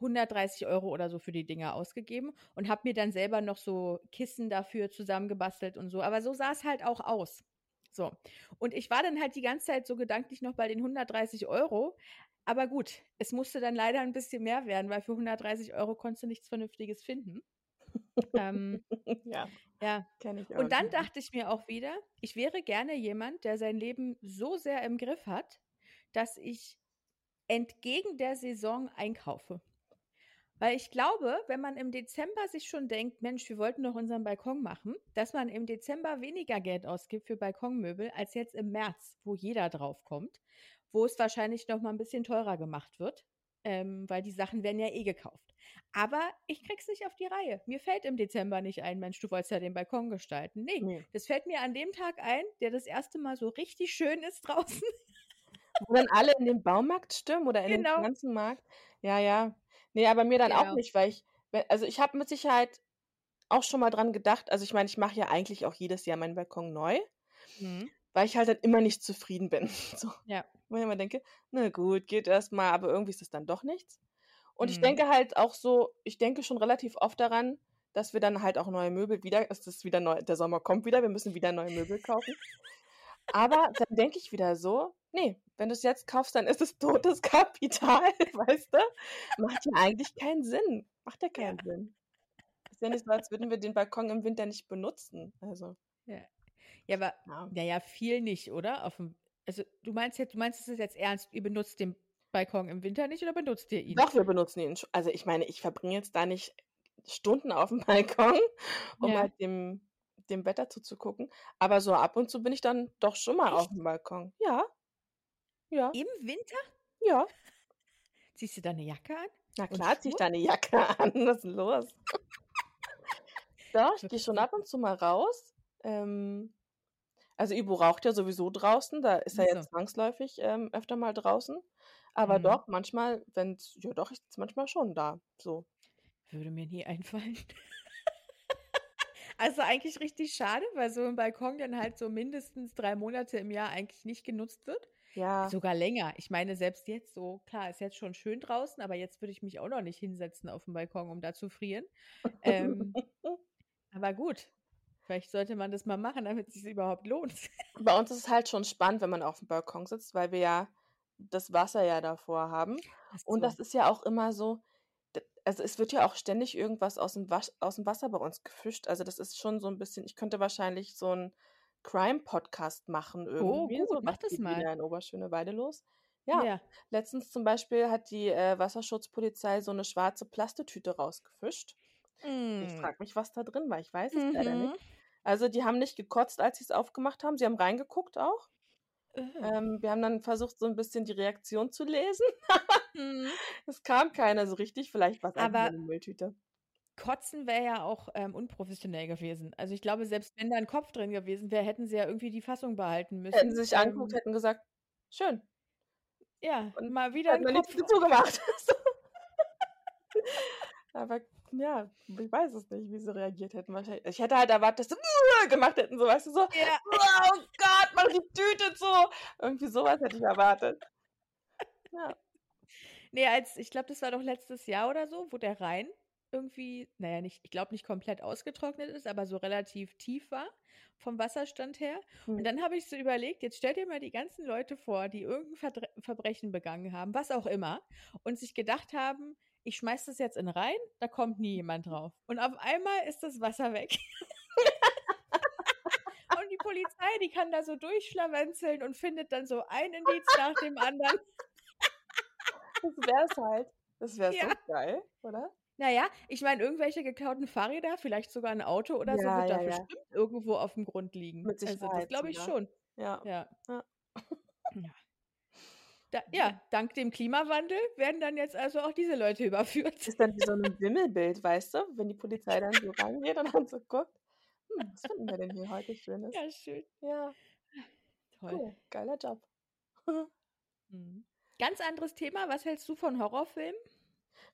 130 Euro oder so für die Dinger ausgegeben und habe mir dann selber noch so Kissen dafür zusammengebastelt und so. Aber so sah's halt auch aus. So. Und ich war dann halt die ganze Zeit so gedanklich noch bei den 130 Euro. Aber gut, es musste dann leider 'n bisschen mehr werden, weil für 130 Euro konntest du nichts Vernünftiges finden. Ähm, Ja, ja. kenne ich Und dann dachte ich mir auch wieder, ich wäre gerne jemand, der sein Leben so sehr im Griff hat, dass ich entgegen der Saison einkaufe. Weil ich glaube, wenn man im Dezember sich schon denkt: „Mensch, wir wollten doch unseren Balkon machen“, dass man im Dezember weniger Geld ausgibt für Balkonmöbel als jetzt im März, wo jeder drauf kommt, wo es wahrscheinlich noch mal 'n bisschen teurer gemacht wird, ähm, weil die Sachen werden ja eh gekauft. Aber ich kriege es nicht auf die Reihe. Mir fällt im Dezember nicht ein: „Mensch, du wolltest ja den Balkon gestalten.“ Ne, Ne. das fällt mir an dem Tag ein, der das erste Mal so richtig schön ist draußen. Wo dann alle in den Baumarkt stürmen oder in den Genau. Pflanzenmarkt. Ja, ja. Ne, aber mir dann auch Genau. nicht, weil ich also, ich habe mit Sicherheit auch schon mal dran gedacht also, ich meine, ich mache ja eigentlich auch jedes Jahr meinen Balkon neu, Mhm. weil ich halt dann immer nicht zufrieden bin, so. Ja. Wo ich immer denke: „Na gut, geht erst mal“, aber irgendwie ist es dann doch nichts. Und ich Mhm. denke halt auch so ich denke schon relativ oft daran, dass wir dann halt auch neue Möbel wieder es ist wieder neu der Sommer kommt wieder, wir müssen wieder neue Möbel kaufen. Aber dann denke ich wieder so: „Ne, wenn du's jetzt kaufst, dann ist es totes Kapital“, weißt du? Macht ja eigentlich keinen Sinn. Macht ja Ja. keinen Sinn. Ist ja nicht so, als würden wir den Balkon im Winter nicht benutzen, also. Ja. Ja, aber Ja. na ja, viel nicht, oder? Auf'm also, du meinst jetzt du meinst es jetzt ernst, ihr benutzt den Balkon im Winter nicht oder benutzt ihr ihn? Doch, wir benutzen ihn also, ich meine, ich verbringe jetzt da nicht Stunden auf'm Balkon, um Ja. halt dem dem Wetter zuzugucken, aber so ab und zu bin ich dann doch schon mal Echt? auf'm Balkon. Ja. Ja. Im Winter? Ja. Ziehst du da 'ne Jacke an Na klar ziehe ich Schuhe? da 'ne Jacke an. Was ist 'n los? Doch, ich gehe schon ab und zu mal raus. Ähm, also Ibo raucht ja sowieso draußen, da ist er Ach ja so. zwangsläufig ähm, öfter mal draußen. Aber Mhm. doch, manchmal, wenn's, ja doch, ich manchmal schon da. So. Würde mir nie einfallen. Also eigentlich richtig schade, weil so ein Balkon dann halt so mindestens drei Monate im Jahr eigentlich nicht genutzt wird. Ja. Sogar länger. Ich meine, selbst jetzt so, klar, ist jetzt schon schön draußen, aber jetzt würde ich mich auch noch nicht hinsetzen auf dem Balkon, um da zu frieren. Ähm, aber gut, vielleicht sollte man das mal machen, damit es sich überhaupt lohnt. Bei uns ist es halt schon spannend, wenn man auf dem Balkon sitzt, weil wir ja das Wasser ja davor haben. Ach Und so. das ist ja auch immer so, also es wird ja auch ständig irgendwas aus dem, Wasch, aus dem Wasser bei uns gefischt. Also das ist schon so ein bisschen, ich könnte wahrscheinlich so einen Crime-Podcast machen Oh, irgendwie. gut, so, mach das mal. in Oberschöneweide los? Ja, Ja. letztens zum Beispiel hat die äh, Wasserschutzpolizei so eine schwarze Plastetüte rausgefischt. Ich Mm. frage mich, was da drin war. Ich weiß es leider nicht. Mhm. Also die haben nicht gekotzt, als sie es aufgemacht haben. Sie haben reingeguckt auch. Äh. Ähm, wir haben dann versucht, so ein bisschen die Reaktion zu lesen. Mhm. Es kam keiner so richtig. Vielleicht war es einfach eine Mülltüte. Kotzen wäre ja auch ähm, unprofessionell gewesen. Also ich glaube, selbst wenn da ein Kopf drin gewesen wäre, hätten sie ja irgendwie die Fassung behalten Hätten müssen. sie sich angeguckt, Ähm, hätten gesagt, schön. ja, Und mal wieder hätten ein wir nichts Kopf. dazu gemacht. So. Aber ja, ich weiß es nicht, wie sie reagiert hätten. Ich hätte halt erwartet, dass sie gemacht hätten, so weißt du so. Ja. Oh Gott, mach die Tüte zu. Irgendwie sowas hätte ich erwartet. Ja. Nee, als, ich glaube, das war doch letztes Jahr oder so, wo der Rhein irgendwie, naja, nicht, ich glaube nicht komplett ausgetrocknet ist, aber so relativ tief war vom Wasserstand her. Und Hm. dann habe ich so überlegt, jetzt stell dir mal die ganzen Leute vor, die irgendein Verdre Verbrechen begangen haben, was auch immer, und sich gedacht haben, ich schmeiß das jetzt in den Rhein, da kommt nie jemand drauf. Und auf einmal ist das Wasser weg. und die Polizei, die kann da so durchschlawenzeln und findet dann so ein Indiz nach dem anderen. Das wär's halt. Das wäre Ja. so geil, oder? Naja, ich meine, irgendwelche geklauten Fahrräder, vielleicht sogar ein Auto oder so, Ja, wird da ja, ja. bestimmt irgendwo auf dem Grund liegen. Mit Also das glaube ich schon. Ja. Ja. Ja. Ja. Da, ja, dank dem Klimawandel werden dann jetzt also auch diese Leute überführt. Ist dann wie so ein Wimmelbild, weißt du? Wenn die Polizei dann so rangeht und dann so guckt. Hm, was finden wir denn hier heute Schönes? Ja, schön. Ja, Toll. cool. Geiler Job. Mhm. Ganz anderes Thema. Was hältst du von Horrorfilmen?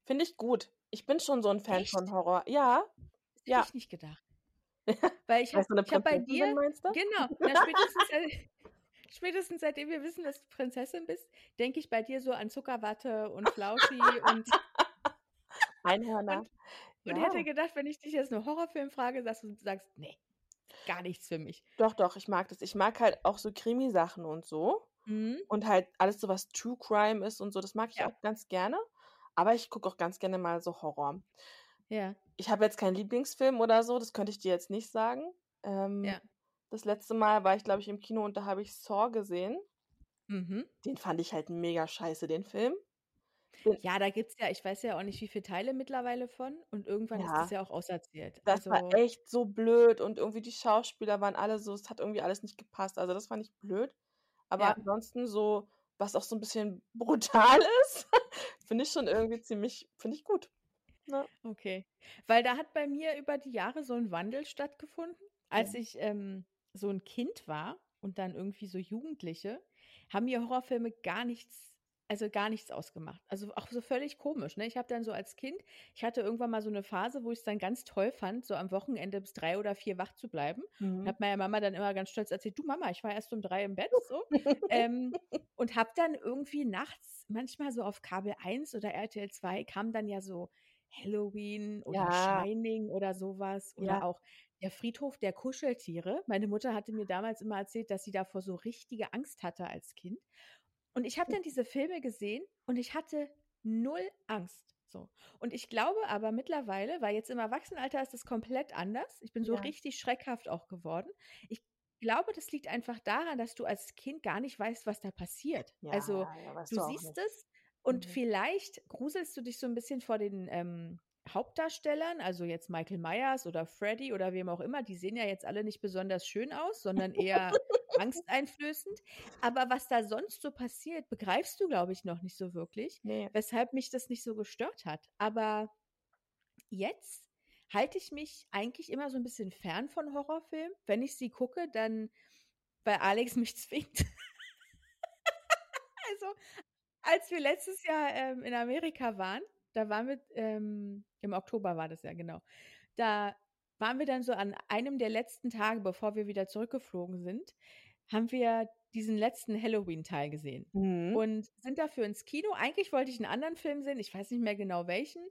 Finde ich gut. Ich bin schon so ein Fan Echt? von Horror. Ja. Das Ja. hätte ich nicht gedacht. Weil ich habe hab bei dir, meinst du? genau, na, spätestens, äh, spätestens seitdem wir wissen, dass du Prinzessin bist, denke ich bei dir so an Zuckerwatte und Flauschi und Einhörner. Und, und Ja. hätte gedacht, wenn ich dich jetzt einen Horrorfilm frage, dass du sagst, nee, gar nichts für mich. Doch, doch, ich mag das. Ich mag halt auch so Krimi-Sachen und so. Mhm. Und halt alles so, was True Crime ist und so, das mag ich Ja. auch ganz gerne. Aber ich gucke auch ganz gerne mal so Horror. Ja. Ich habe jetzt keinen Lieblingsfilm oder so, das könnte ich dir jetzt nicht sagen. Ähm, Ja. Das letzte Mal war ich, glaube ich, im Kino und da habe ich Saw gesehen. Mhm. Den fand ich halt mega scheiße, den Film. Ja, da gibt es ja, ich weiß ja auch nicht, wie viele Teile mittlerweile von und irgendwann ist Ja. das ja auch auserzählt. Das also, war echt so blöd und irgendwie die Schauspieler waren alle so, es hat irgendwie alles nicht gepasst. Also das fand ich blöd. Aber Ja. ansonsten so, was auch so ein bisschen brutal ist, finde ich schon irgendwie ziemlich, finde ich gut. Ne? Okay. Weil da hat bei mir über die Jahre so ein Wandel stattgefunden. Als Ja. ich ähm, so ein Kind war und dann irgendwie so Jugendliche, haben mir Horrorfilme gar nichts, also gar nichts ausgemacht. Also auch so völlig komisch. Ne? Ich habe dann so als Kind, ich hatte irgendwann mal so eine Phase, wo ich es dann ganz toll fand, so am Wochenende bis drei oder vier wach zu bleiben. Und Mhm. habe meiner Mama dann immer ganz stolz erzählt, du Mama, ich war erst um drei im Bett so. ähm, und habe dann irgendwie nachts, manchmal so auf Kabel 1 oder RTL 2, kam dann ja so Halloween oder Ja. Shining oder sowas. Oder Ja. auch der Friedhof der Kuscheltiere. Meine Mutter hatte mir damals immer erzählt, dass sie davor so richtige Angst hatte als Kind. Und ich habe dann diese Filme gesehen und ich hatte null Angst. So. Und ich glaube aber mittlerweile, weil jetzt im Erwachsenenalter ist es komplett anders. Ich bin so Ja. richtig schreckhaft auch geworden. Ich glaube, das liegt einfach daran, dass du als Kind gar nicht weißt, was da passiert. Ja, also du du siehst nicht. es und Mhm. vielleicht gruselst du dich so ein bisschen vor den ähm, Hauptdarstellern, also jetzt Michael Myers oder Freddy oder wem auch immer, die sehen ja jetzt alle nicht besonders schön aus, sondern eher angsteinflößend. Aber was da sonst so passiert, begreifst du, glaube ich, noch nicht so wirklich, Nee. weshalb mich das nicht so gestört hat. Aber jetzt halte ich mich eigentlich immer so ein bisschen fern von Horrorfilmen. Wenn ich sie gucke, dann weil Alex mich zwingt. also, als wir letztes Jahr ähm, in Amerika waren, da waren wir, ähm, im Oktober war das ja, genau. Da waren wir dann so an einem der letzten Tage, bevor wir wieder zurückgeflogen sind, haben wir diesen letzten Halloween-Teil gesehen Mhm. und sind dafür ins Kino. Eigentlich wollte ich einen anderen Film sehen, ich weiß nicht mehr genau welchen.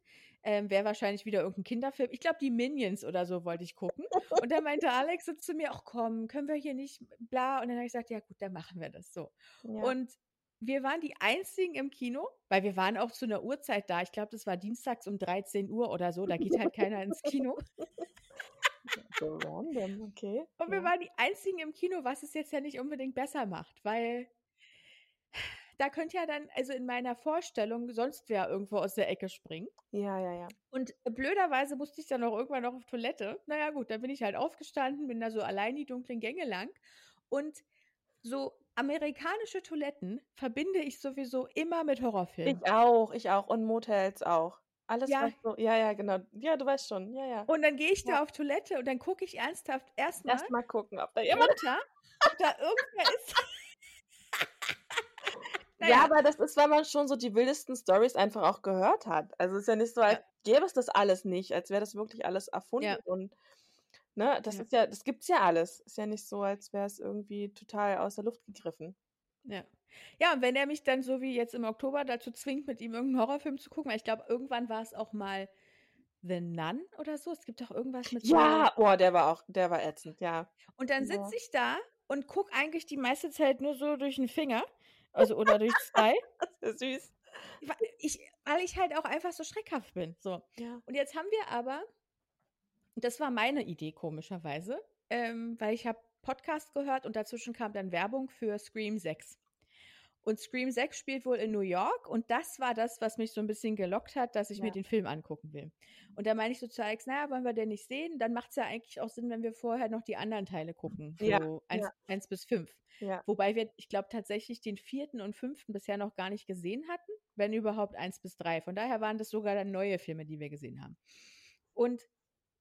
Ähm, Wäre wahrscheinlich wieder irgendein Kinderfilm. Ich glaube, die Minions oder so wollte ich gucken. Und dann meinte Alex so zu mir, ach komm, können wir hier nicht, bla. Und dann habe ich gesagt, ja gut, dann machen wir das so. Ja. Und wir waren die einzigen im Kino, weil wir waren auch zu einer Uhrzeit da. Ich glaube, das war dienstags um 13 Uhr oder so. Da geht halt keiner ins Kino. so random, okay. Und wir Ja. waren die einzigen im Kino, was es jetzt ja nicht unbedingt besser macht, weil da könnte ja dann, also in meiner Vorstellung, sonst wer irgendwo aus der Ecke springen. Ja, ja, ja. Und blöderweise musste ich dann auch irgendwann noch auf Toilette. Naja, gut, dann bin ich halt aufgestanden, bin da so allein die dunklen Gänge lang. Und so amerikanische Toiletten verbinde ich sowieso immer mit Horrorfilmen. Ich auch, ich auch. Und Motels auch. Alles, Ja. was so, ja, ja, genau. Ja, du weißt schon. Ja, ja. Und dann gehe ich da Ja. auf Toilette und dann gucke ich ernsthaft erstmal Erst mal gucken, ob da jemand. runter, ob da irgendwer ist. Ja, Naja. aber das ist, weil man schon so die wildesten Stories einfach auch gehört hat. Also es ist ja nicht so, als gäbe es das alles nicht, als wäre das wirklich alles erfunden Ja. und ne, das Ja. ist ja, das gibt's ja alles. Ist ja nicht so, als wäre es irgendwie total aus der Luft gegriffen. Ja. Ja, und wenn er mich dann so wie jetzt im Oktober dazu zwingt, mit ihm irgendeinen Horrorfilm zu gucken, weil ich glaube, irgendwann war es auch mal The Nun oder so. Es gibt doch irgendwas mit so. Ja, oh, der war auch, der war ätzend, ja. Und dann Ja. sitze ich da und gucke eigentlich die meiste Zeit nur so durch den Finger. Also oder durchs Teil. Das ist süß. Ich, weil ich halt auch einfach so schreckhaft bin. So. Ja. Und jetzt haben wir aber, und das war meine Idee komischerweise, ähm, weil ich habe Podcast gehört und dazwischen kam dann Werbung für Scream 6. Und Scream 6 spielt wohl in New York und das war das, was mich so ein bisschen gelockt hat, dass ich mir Ja. den Film angucken will. Und da meine ich so zu Alex, naja, wollen wir den nicht sehen? Dann macht es ja eigentlich auch Sinn, wenn wir vorher noch die anderen Teile gucken, so Ja, eins, ja. eins bis fünf. Ja. Wobei wir, ich glaube, tatsächlich den vierten und fünften bisher noch gar nicht gesehen hatten, wenn überhaupt eins bis drei. Von daher waren das sogar dann neue Filme, die wir gesehen haben. Und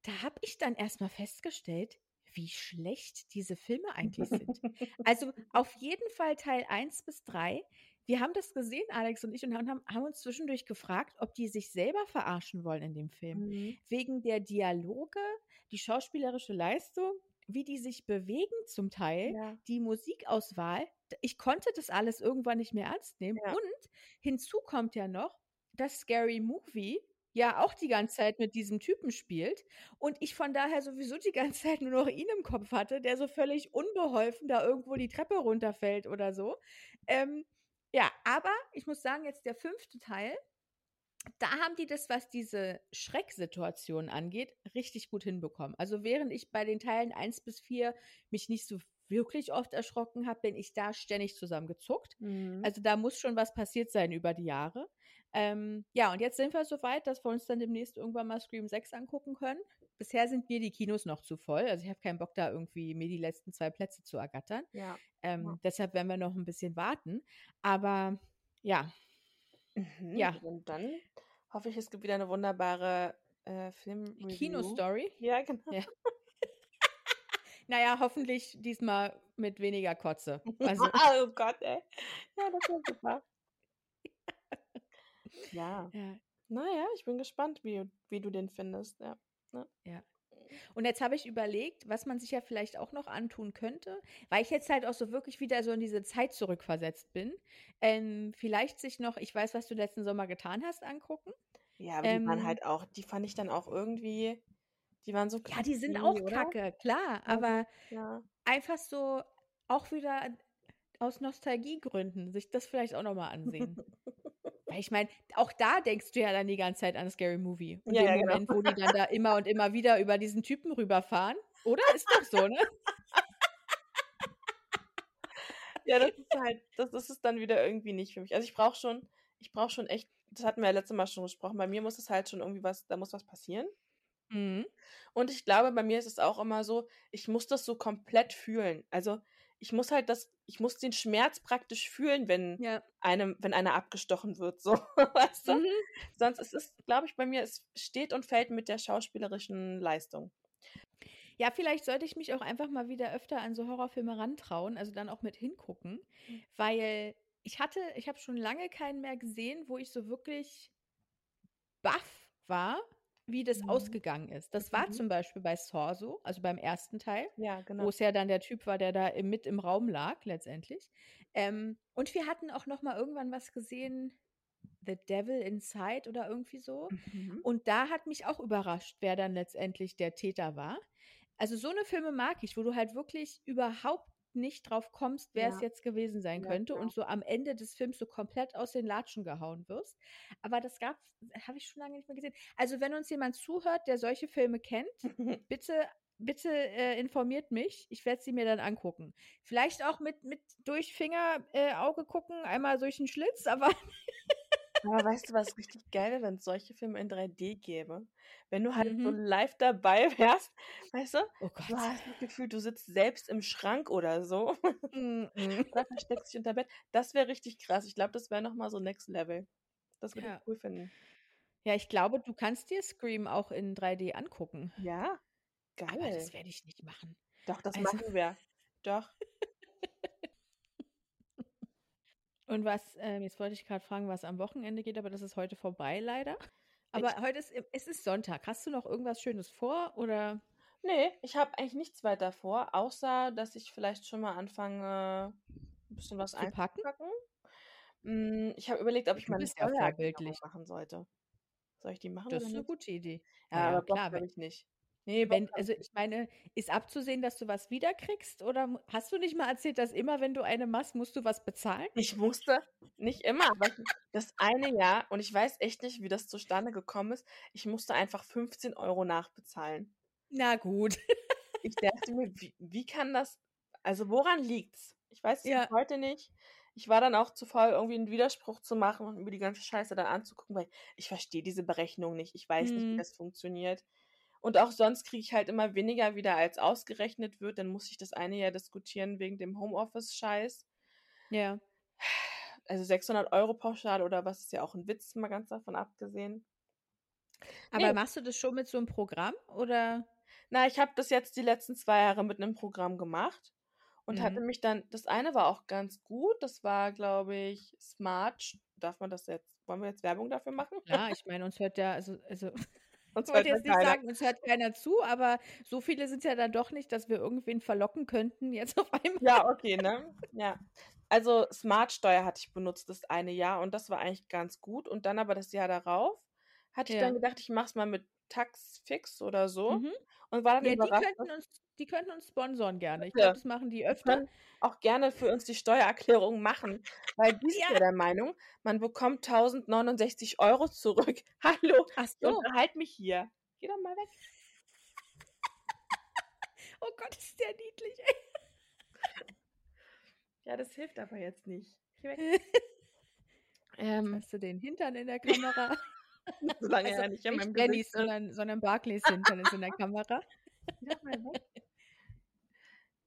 da habe ich dann erstmal festgestellt, wie schlecht diese Filme eigentlich sind. Also auf jeden Fall Teil 1 bis 3. Wir haben das gesehen, Alex und ich, und haben, haben uns zwischendurch gefragt, ob die sich selber verarschen wollen in dem Film. Mhm. Wegen der Dialoge, die schauspielerische Leistung, wie die sich bewegen zum Teil, Ja. die Musikauswahl. Ich konnte das alles irgendwann nicht mehr ernst nehmen. Ja. Und hinzu kommt ja noch, dass Scary Movie ja auch die ganze Zeit mit diesem Typen spielt und ich von daher sowieso die ganze Zeit nur noch ihn im Kopf hatte, der so völlig unbeholfen da irgendwo die Treppe runterfällt oder so. Ähm, ja, aber ich muss sagen, jetzt der fünfte Teil, da haben die das, was diese Schrecksituation angeht, richtig gut hinbekommen. Also während ich bei den Teilen 1 bis 4 mich nicht so wirklich oft erschrocken habe, bin ich da ständig zusammengezuckt. Mhm. Also da muss schon was passiert sein über die Jahre. Ähm, ja, und jetzt sind wir so weit, dass wir uns dann demnächst irgendwann mal Scream 6 angucken können. Bisher sind mir die Kinos noch zu voll. Also ich habe keinen Bock, da irgendwie mir die letzten zwei Plätze zu ergattern. ja. Ähm, Ja. Deshalb werden wir noch ein bisschen warten. Aber ja, Mhm. Ja. Und dann hoffe ich, es gibt wieder eine wunderbare äh, Film Kino-Story. Ja, genau. Ja. Naja, hoffentlich diesmal mit weniger Kotze. Also, oh Gott, ey. Ja, das war super. ja. ja. Naja, ich bin gespannt, wie, wie du den findest. Ja. Und jetzt habe ich überlegt, was man sich ja vielleicht auch noch antun könnte, weil ich jetzt halt auch so wirklich wieder so in diese Zeit zurückversetzt bin. Ähm, vielleicht sich noch, ich weiß, was du letzten Sommer getan hast, angucken. Ja, aber die waren Ähm. halt auch, die fand ich dann auch irgendwie, die waren so Ja, die sind auch oder? kacke, klar, aber Ja. einfach so auch wieder aus Nostalgiegründen sich das vielleicht auch nochmal ansehen. Weil ich meine, auch da denkst du ja dann die ganze Zeit an Scary Movie. Und Ja, den ja, genau. Moment, wo die dann da immer und immer wieder über diesen Typen rüberfahren. Oder? Ist doch so, ne? Ja, das ist halt, das, das ist dann wieder irgendwie nicht für mich. Also ich brauche schon, ich brauche schon echt, das hatten wir ja letztes Mal schon gesprochen, bei mir muss es halt schon irgendwie was, da muss was passieren. Mhm. Und ich glaube, bei mir ist es auch immer so, ich muss das so komplett fühlen. Also ich muss halt das, ich muss den Schmerz praktisch fühlen, wenn Ja. einem, wenn einer abgestochen wird, so, weißt du? Mhm. Sonst es ist, glaube ich, bei mir, es steht und fällt mit der schauspielerischen Leistung. Ja, vielleicht sollte ich mich auch einfach mal wieder öfter an so Horrorfilme rantrauen, also dann auch mit hingucken, Mhm. weil ich hatte, ich habe schon lange keinen mehr gesehen, wo ich so wirklich baff war, wie das Mhm. ausgegangen ist. Das war Mhm. zum Beispiel bei Saw so, also beim ersten Teil, Ja, wo genau. es ja dann der Typ war, der da im, mit im Raum lag letztendlich. Ähm, und wir hatten auch noch mal irgendwann was gesehen, The Devil Inside oder irgendwie so. Mhm. Und da hat mich auch überrascht, wer dann letztendlich der Täter war. Also so eine Filme mag ich, wo du halt wirklich überhaupt nicht drauf kommst, wer es Ja. jetzt gewesen sein Ja, könnte genau. und so am Ende des Films so komplett aus den Latschen gehauen wirst. Aber das gab, habe ich schon lange nicht mehr gesehen. Also wenn uns jemand zuhört, der solche Filme kennt, bitte, bitte äh, informiert mich. Ich werde sie mir dann angucken. Vielleicht auch mit, mit durch Finger, äh, Auge gucken, einmal durch den Schlitz, aber Aber weißt du, was richtig geil wäre, wenn es solche Filme in 3D gäbe? Wenn du halt so Mhm. live dabei wärst, weißt du? oh Du Gott. hast das Gefühl, du sitzt selbst im Schrank oder so. Mm. oder versteckst dich unter Bett. Das wäre richtig krass. Ich glaube, das wäre nochmal so Next Level. Das würde Ja. ich cool finden. Ja, ich glaube, du kannst dir Scream auch in 3D angucken. Ja, Aber geil. das werde ich nicht machen. Doch, das Also- machen wir. Doch. Und was, ähm, jetzt wollte ich gerade fragen, was am Wochenende geht, aber das ist heute vorbei leider. Aber heute ist, es ist Sonntag. Hast du noch irgendwas Schönes vor oder? Nee, ich habe eigentlich nichts weiter vor, außer dass ich vielleicht schon mal anfange, ein bisschen was Zu packen? einzupacken. Mm, Ich habe überlegt, ob ich meine ja Steuererklärung vorbildlich. machen sollte. Soll ich die machen Das ist eine gute Idee. Ja, Naja, aber klar, wenn, ich nicht. Nee, wenn, also ich meine, ist abzusehen, dass du was wiederkriegst oder hast du nicht mal erzählt, dass immer, wenn du eine machst, musst du was bezahlen? Ich musste, nicht immer, aber das eine Jahr, und ich weiß echt nicht, wie das zustande gekommen ist, ich musste einfach 15 Euro nachbezahlen. Na gut. Ich dachte mir, wie, wie kann das, also woran liegt's? Ich weiß es Ja. heute nicht. Ich war dann auch zu faul, irgendwie einen Widerspruch zu machen und mir die ganze Scheiße dann anzugucken, weil ich verstehe diese Berechnung nicht. Ich weiß nicht, wie Hm. das funktioniert. Und auch sonst kriege ich halt immer weniger wieder, als ausgerechnet wird. Dann muss ich das eine Jahr diskutieren wegen dem Homeoffice-Scheiß. Ja. Also 600 Euro pauschal oder was ist ja auch ein Witz, mal ganz davon abgesehen. Aber Nee. machst du das schon mit so einem Programm oder? Na, ich habe das jetzt die letzten zwei Jahre mit einem Programm gemacht und hatte Mhm. mich dann, das eine war auch ganz gut, das war, glaube ich, Smart. Darf man das jetzt, wollen wir jetzt Werbung dafür machen? Klar, ich meine, uns hört ja, also, also Uns Ich wollte jetzt nicht keiner. sagen, uns hört keiner zu, aber so viele sind ja dann doch nicht, dass wir irgendwen verlocken könnten jetzt auf einmal. Ja, okay, ne? Ja. Also Smart-Steuer hatte ich benutzt das eine Jahr und das war eigentlich ganz gut. Und dann aber das Jahr darauf hatte ich Ja. dann gedacht, ich mach's mal mit Taxfix oder so Mhm. und war dann Ja, die überrascht. könnten uns, die könnten uns sponsoren gerne. Ich glaube, das machen die Die öfter. auch gerne für uns die Steuererklärung machen, weil die sind Ja. ja der Meinung, man bekommt 1069 Euro zurück. Hallo, Ach so. unterhalte mich hier. Geh doch mal weg. Oh Gott, ist der niedlich. ey. Ja, das hilft aber jetzt nicht. Geh weg. Ähm, hast du den Hintern in der Kamera. Solange Also er nicht in meinem Gesicht ist. sondern, sondern Barclays Hintern ist in der Kamera.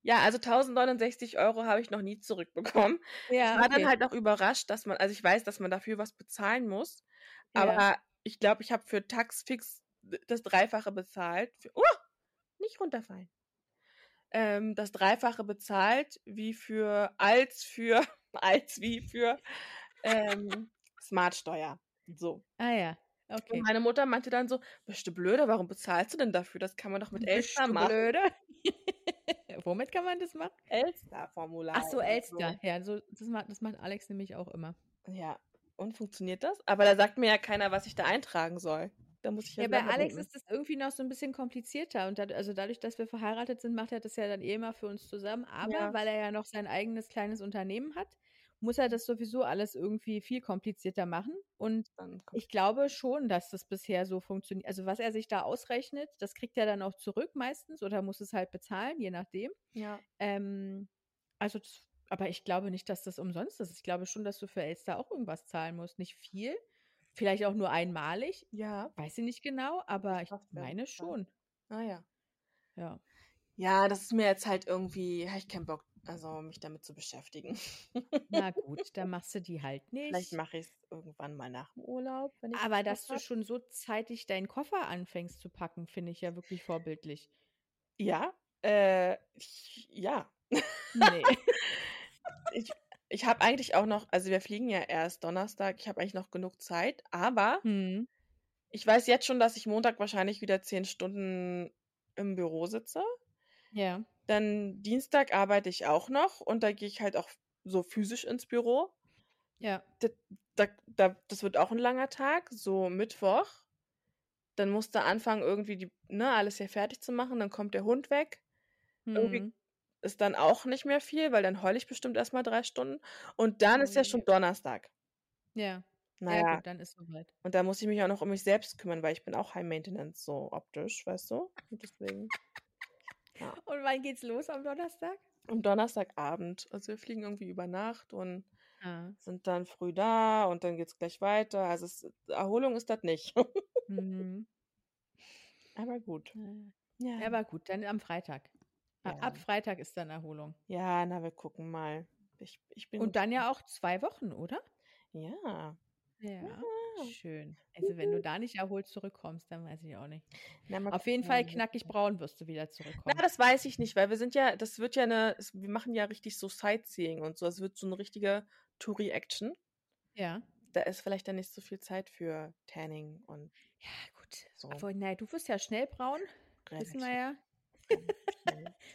Ja, also 1069 Euro habe ich noch nie zurückbekommen. Ich Ja, war dann okay. halt auch überrascht, dass man, also ich weiß, dass man dafür was bezahlen muss, Ja. aber ich glaube, ich habe für Taxfix das Dreifache bezahlt. Für, oh, nicht runterfallen. Ähm, das Dreifache bezahlt, wie für, als für, als wie für ähm, Smartsteuer. So. Ah ja, Und okay. meine Mutter meinte dann so, bist du blöde, warum bezahlst du denn dafür? Das kann man doch mit Elster machen. blöde? Womit kann man das machen? Elster-Formular. Ach so, Elster. Ja, so, das, macht, das macht Alex nämlich auch immer. Ja, und funktioniert das? Aber da sagt mir ja keiner, was ich da eintragen soll. Da muss ich ja, Ja, bei Alex denken. ist das irgendwie noch so ein bisschen komplizierter. Und dad also dadurch, dass wir verheiratet sind, macht er das ja dann eh immer für uns zusammen. Aber Ja. weil er ja noch sein eigenes kleines Unternehmen hat, muss er das sowieso alles irgendwie viel komplizierter machen. Und ich glaube schon, dass das bisher so funktioniert. Also was er sich da ausrechnet, das kriegt er dann auch zurück meistens oder muss es halt bezahlen, je nachdem. ja. Ähm, also, aber ich glaube nicht, dass das umsonst ist. Ich glaube schon, dass du für Elster auch irgendwas zahlen musst. Nicht viel, vielleicht auch nur einmalig. Ja. Weiß ich nicht genau, aber ich Software meine schon. Ah ja. Ja. Ja, das ist mir jetzt halt irgendwie, habe ich keinen Bock. Also mich damit zu beschäftigen. Na gut, dann machst du die halt nicht. Vielleicht mache ich es irgendwann mal nach dem Urlaub. Wenn ich Aber dass du hab. schon so zeitig deinen Koffer anfängst zu packen, finde ich ja wirklich vorbildlich. Ja, äh, ich, ja. Nee. Ich, ich habe eigentlich auch noch, also wir fliegen ja erst Donnerstag, ich habe eigentlich noch genug Zeit, aber hm. ich weiß jetzt schon, dass ich Montag wahrscheinlich wieder zehn Stunden im Büro sitze. Ja. Dann Dienstag arbeite ich auch noch und da gehe ich halt auch so physisch ins Büro. Ja. Da, da, da, das wird auch ein langer Tag, so Mittwoch. Dann musst du anfangen, irgendwie die, ne, alles hier fertig zu machen. Dann kommt der Hund weg. Irgendwie Hm. ist dann auch nicht mehr viel, weil dann heule ich bestimmt erstmal drei Stunden. Und dann ist ja schon Donnerstag. Ja. Ja, Naja, gut, dann ist soweit. und da muss ich mich auch noch um mich selbst kümmern, weil ich bin auch High Maintenance, so optisch, weißt du? Und deswegen. Ja. Und wann geht's los am Donnerstag? Am Donnerstagabend. Also wir fliegen irgendwie über Nacht und Ah. sind dann früh da und dann geht's gleich weiter. Also es, Erholung ist das nicht. Mhm. Aber gut. Ja, Ja. aber gut, dann am Freitag. Ja. Ab Freitag ist dann Erholung. Ja, na, wir gucken mal. Ich, ich bin Und dann ja auch zwei Wochen, oder? Ja. Ja. Ja. Schön. Also wenn du da nicht erholt zurückkommst, dann weiß ich auch nicht. Na, Auf jeden Fall knackig braun wirst du wieder Na, zurückkommen. das weiß ich nicht, weil wir sind ja, das wird ja eine, wir machen ja richtig so Sightseeing und so. Es wird so eine richtige Touri-Action. Ja. Da ist vielleicht dann nicht so viel Zeit für Tanning und Ja, gut. so. Aber nein, du wirst ja schnell braun, wissen wir relativ ja.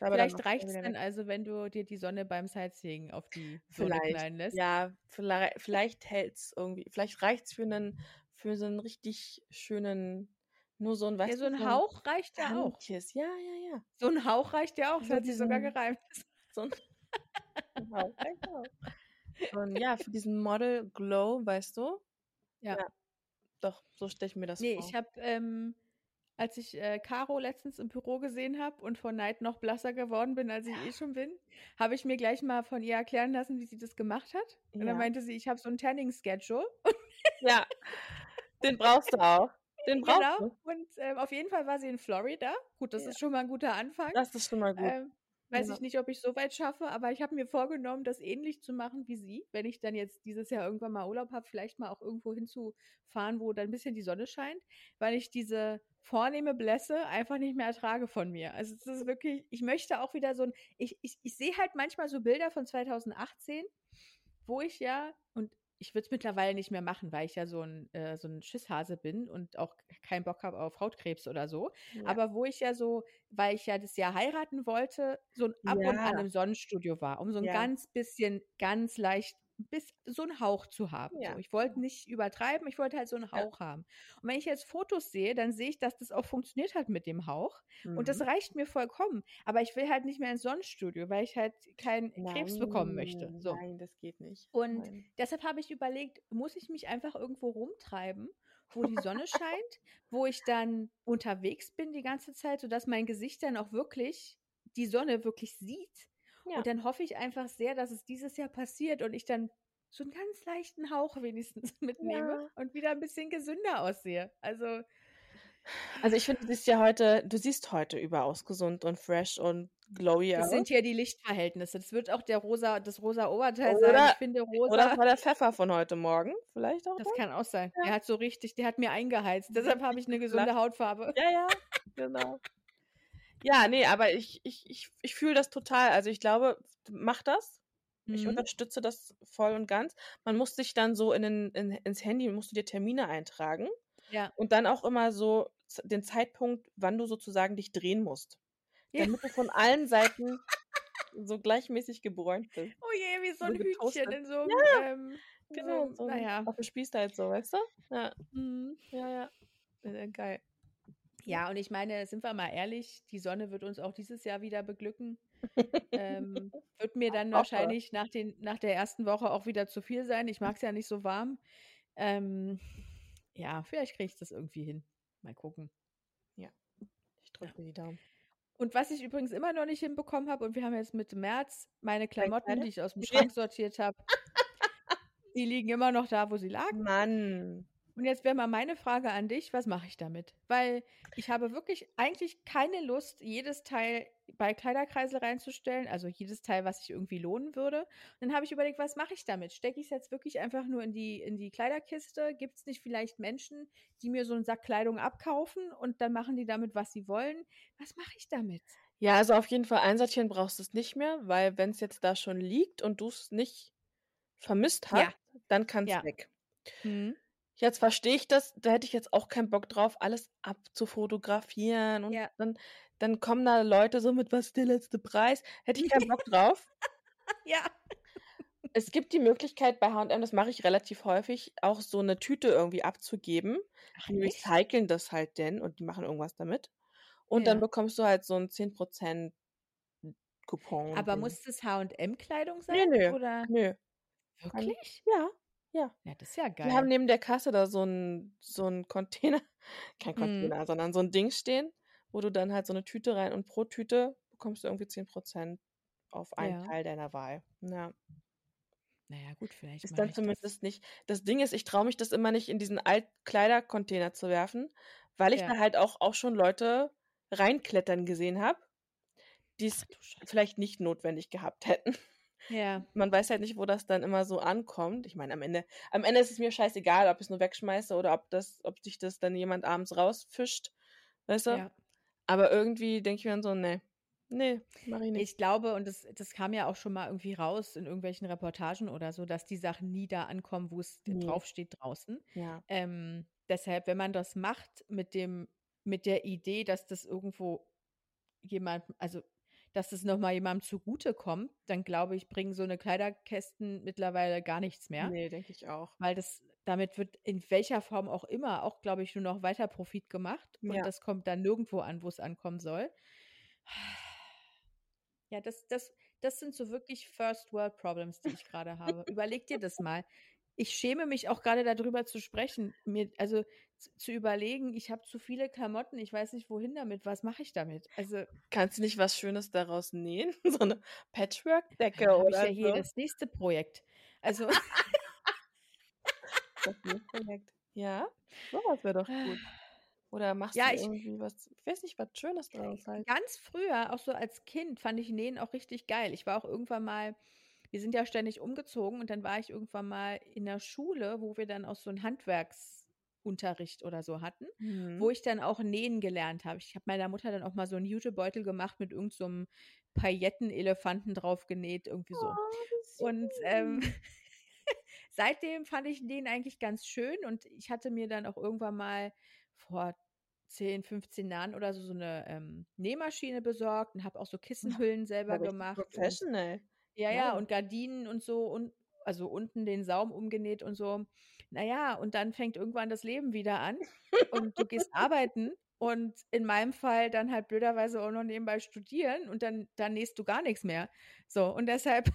Vielleicht reicht es dann also, wenn du dir die Sonne beim Sightseeing auf die Sonne Vielleicht, knallen lässt. ja, vielleicht, vielleicht hält es irgendwie, vielleicht reicht es für einen, für so einen richtig schönen, nur so ein, Ja, weißt so du, ein so ein Hauch reicht ja auch. Handkiss. Ja, ja, ja. So ein Hauch reicht ja auch. Das So hat sich sogar gereimt. So ein Hauch reicht auch. Und ja, für diesen Model Glow, weißt du? Ja. Doch, so stelle ich mir das Nee, vor. ich habe, ähm, als ich äh, Caro letztens im Büro gesehen habe und vor Neid noch blasser geworden bin, als ich eh schon bin, habe ich mir gleich mal von ihr erklären lassen, wie sie das gemacht hat. Und Ja. dann meinte sie, ich habe so ein Tanning-Schedule. Ja, den brauchst du auch. Den brauchst Genau. du. Und ähm, auf jeden Fall war sie in Florida. Gut, das Ja. ist schon mal ein guter Anfang. Das ist schon mal gut. Ähm, weiß Genau. ich nicht, ob ich so weit schaffe, aber ich habe mir vorgenommen, das ähnlich zu machen wie sie, wenn ich dann jetzt dieses Jahr irgendwann mal Urlaub habe, vielleicht mal auch irgendwo hinzufahren, wo dann ein bisschen die Sonne scheint, weil ich diese vornehme Blässe einfach nicht mehr ertrage von mir. Also es ist wirklich, ich möchte auch wieder so ein, ich, ich, ich sehe halt manchmal so Bilder von 2018, wo ich ja, und ich würde es mittlerweile nicht mehr machen, weil ich ja so ein, äh, so ein Schisshase bin und auch keinen Bock habe auf Hautkrebs oder so. Ja. Aber wo ich ja so, weil ich ja das Jahr heiraten wollte, so ein ab und an Ja. im Sonnenstudio war, um so ein Ja. ganz bisschen, ganz leicht, bis so einen Hauch zu haben. Ja. So. Ich wollte nicht übertreiben, ich wollte halt so einen Ja. Hauch haben. Und wenn ich jetzt Fotos sehe, dann sehe ich, dass das auch funktioniert hat mit dem Hauch. Und das Mhm. reicht mir vollkommen. Aber ich will halt nicht mehr ins Sonnenstudio, weil ich halt keinen Krebs bekommen möchte. Nein, So. Nein, das geht nicht. Und Nein. deshalb habe ich überlegt, muss ich mich einfach irgendwo rumtreiben, wo die Sonne scheint, wo ich dann unterwegs bin die ganze Zeit, sodass mein Gesicht dann auch wirklich die Sonne wirklich sieht. Ja. Und dann hoffe ich einfach sehr, dass es dieses Jahr passiert und ich dann so einen ganz leichten Hauch wenigstens mitnehme Ja. und wieder ein bisschen gesünder aussehe. Also, Also ich finde, du siehst ja heute, du siehst heute überaus gesund und fresh und glowy das aus. sind ja die Lichtverhältnisse. Das wird auch der rosa, das rosa Oberteil sein. Oder- Ich finde rosa. Oder das war der Pfeffer von heute Morgen. Vielleicht auch. Das das? kann auch sein. Ja. Er hat so richtig, der hat mir eingeheizt. Deshalb habe ich eine gesunde Hautfarbe. Ja, ja, genau. Ja, nee, aber ich, ich, ich, ich fühle das total. Also ich glaube, mach das. Ich Mhm. unterstütze das voll und ganz. Man muss sich dann so in, den- in, ins Handy, musst du dir Termine eintragen Ja. und dann auch immer so den Zeitpunkt, wann du sozusagen dich drehen musst. Ja. Damit du von allen Seiten so gleichmäßig gebräunt bist. Oh je, wie so ein getoastet. in so einem, ähm, in Genau, so, naja. auf dem Spieß halt so, weißt du? Ja, Mhm. ja, ja. Äh, geil. Ja, und ich meine, sind wir mal ehrlich, die Sonne wird uns auch dieses Jahr wieder beglücken. ähm, wird mir dann wahrscheinlich nach, den, nach der ersten Woche auch wieder zu viel sein. Ich mag es ja nicht so warm. Ähm, ja, vielleicht kriege ich das irgendwie hin. Mal gucken. Ich drücke dir die Daumen. Und was ich übrigens immer noch nicht hinbekommen habe, und wir haben jetzt Mitte März meine Klamotten, die ich aus dem Ja. Schrank sortiert habe, die liegen immer noch da, wo sie lagen. Mann. Und jetzt wäre mal meine Frage an dich, was mache ich damit? Weil ich habe wirklich eigentlich keine Lust, jedes Teil bei Kleiderkreisel reinzustellen, also jedes Teil, was sich irgendwie lohnen würde. Und dann habe ich überlegt, was mache ich damit? Stecke ich es jetzt wirklich einfach nur in die, in die Kleiderkiste? Gibt es nicht vielleicht Menschen, die mir so einen Sack Kleidung abkaufen und dann machen die damit, was sie wollen? Was mache ich damit? Ja, also auf jeden Fall einsortieren brauchst du es nicht mehr, weil wenn es jetzt da schon liegt und du es nicht vermisst hast, Ja. dann kann es Ja. weg. Hm. Jetzt verstehe ich das, da hätte ich jetzt auch keinen Bock drauf, alles abzufotografieren und Ja. dann, dann kommen da Leute so mit, was ist der letzte Preis? Hätte ich keinen Bock drauf. Ja. Es gibt die Möglichkeit bei H&M, das mache ich relativ häufig, auch so eine Tüte irgendwie abzugeben. Ach, Die echt? recyceln das halt denn und die machen irgendwas damit. Und dann Ja. bekommst du halt so einen 10% Coupon. Aber muss das H&M-Kleidung Nee, sein? nö, Oder? nö. Wirklich? Ja, ja. Ja, das ist ja Die haben geil. neben der Kasse da so ein so 'n Container kein Mhm. Container, sondern so ein Ding stehen, wo du dann halt so eine Tüte rein und pro Tüte bekommst du irgendwie 10% auf einen Ja. Teil deiner Wahl. Ja. Na ja, gut, vielleicht Ist dann ich das. zumindest nicht das Ding ist, ich traue mich das immer nicht in diesen Altkleidercontainer zu werfen, weil ich Ja. da halt auch auch schon Leute reinklettern gesehen habe, du Scheiße. vielleicht nicht notwendig gehabt hätten. Ja. Man weiß halt nicht, wo das dann immer so ankommt. Ich meine, am Ende am Ende ist es mir scheißegal, ob ich's nur wegschmeiße oder ob das ob sich das dann jemand abends rausfischt, weißt du? Ja. Aber irgendwie denke ich mir dann so: „Ne, ne, mache ich nicht.“ Ich glaube, und das das kam ja auch schon mal irgendwie raus in irgendwelchen Reportagen oder so, dass die Sachen nie da ankommen, wo es Ne. draufsteht draußen. Ja. Ähm, deshalb, wenn man das macht mit dem mit der Idee, dass das irgendwo jemand also, dass es noch mal jemandem zugutekommt, dann glaube ich, bringen so 'ne Kleiderkästen mittlerweile gar nichts mehr. Ne, denke ich auch. Weil das damit wird in welcher Form auch immer auch, glaube ich, nur noch weiter Profit gemacht und Ja. das kommt dann nirgendwo an, wo es ankommen soll. Ja, das das das sind so wirklich First World Problems, die ich grade habe. Überleg dir das mal. Ich schäme mich auch grade da drüber zu sprechen, mir also, zu überlegen, ich habe zu viele Klamotten, ich weiß nicht, wohin damit, was mache ich damit? Also Kannst du nicht was Schönes daraus nähen? So 'ne Patchwork-Decke dann habe ich oder ja hier so? das nächste Projekt. Also Das Nähprojekt. Ja, so was wäre doch gut. Oder machst Ja, du ich irgendwie was ich weiß nicht, was Schönes draus halt. Ganz früher, auch so als Kind, fand ich Nähen auch richtig geil. Ich war auch irgendwann mal wir sind ja ständig umgezogen und dann war ich irgendwann mal in der Schule, wo wir dann auch so 'n Handwerksunterricht oder so hatten, wo Mhm. ich dann auch nähen gelernt habe. Ich habe meiner Mutter dann auch mal so 'n Jutebeutel gemacht mit irgend so Paillettenelefanten drauf genäht, irgendwie so. Oh, Und, ähm, seitdem fand ich Nähen eigentlich ganz schön und ich hatte mir dann auch irgendwann mal vor 10, 15 Jahren oder so so 'ne, ähm, Nähmaschine besorgt und habe auch so Kissenhüllen selber gemacht professional. Ja, ja, Wow. und Gardinen und so und also, unten den Saum umgenäht und so. Na ja, und dann fängt irgendwann das Leben wieder an und du gehst arbeiten und in meinem Fall dann halt blöderweise auch noch nebenbei studieren und dann dann nähst du gar nix mehr. So, und deshalb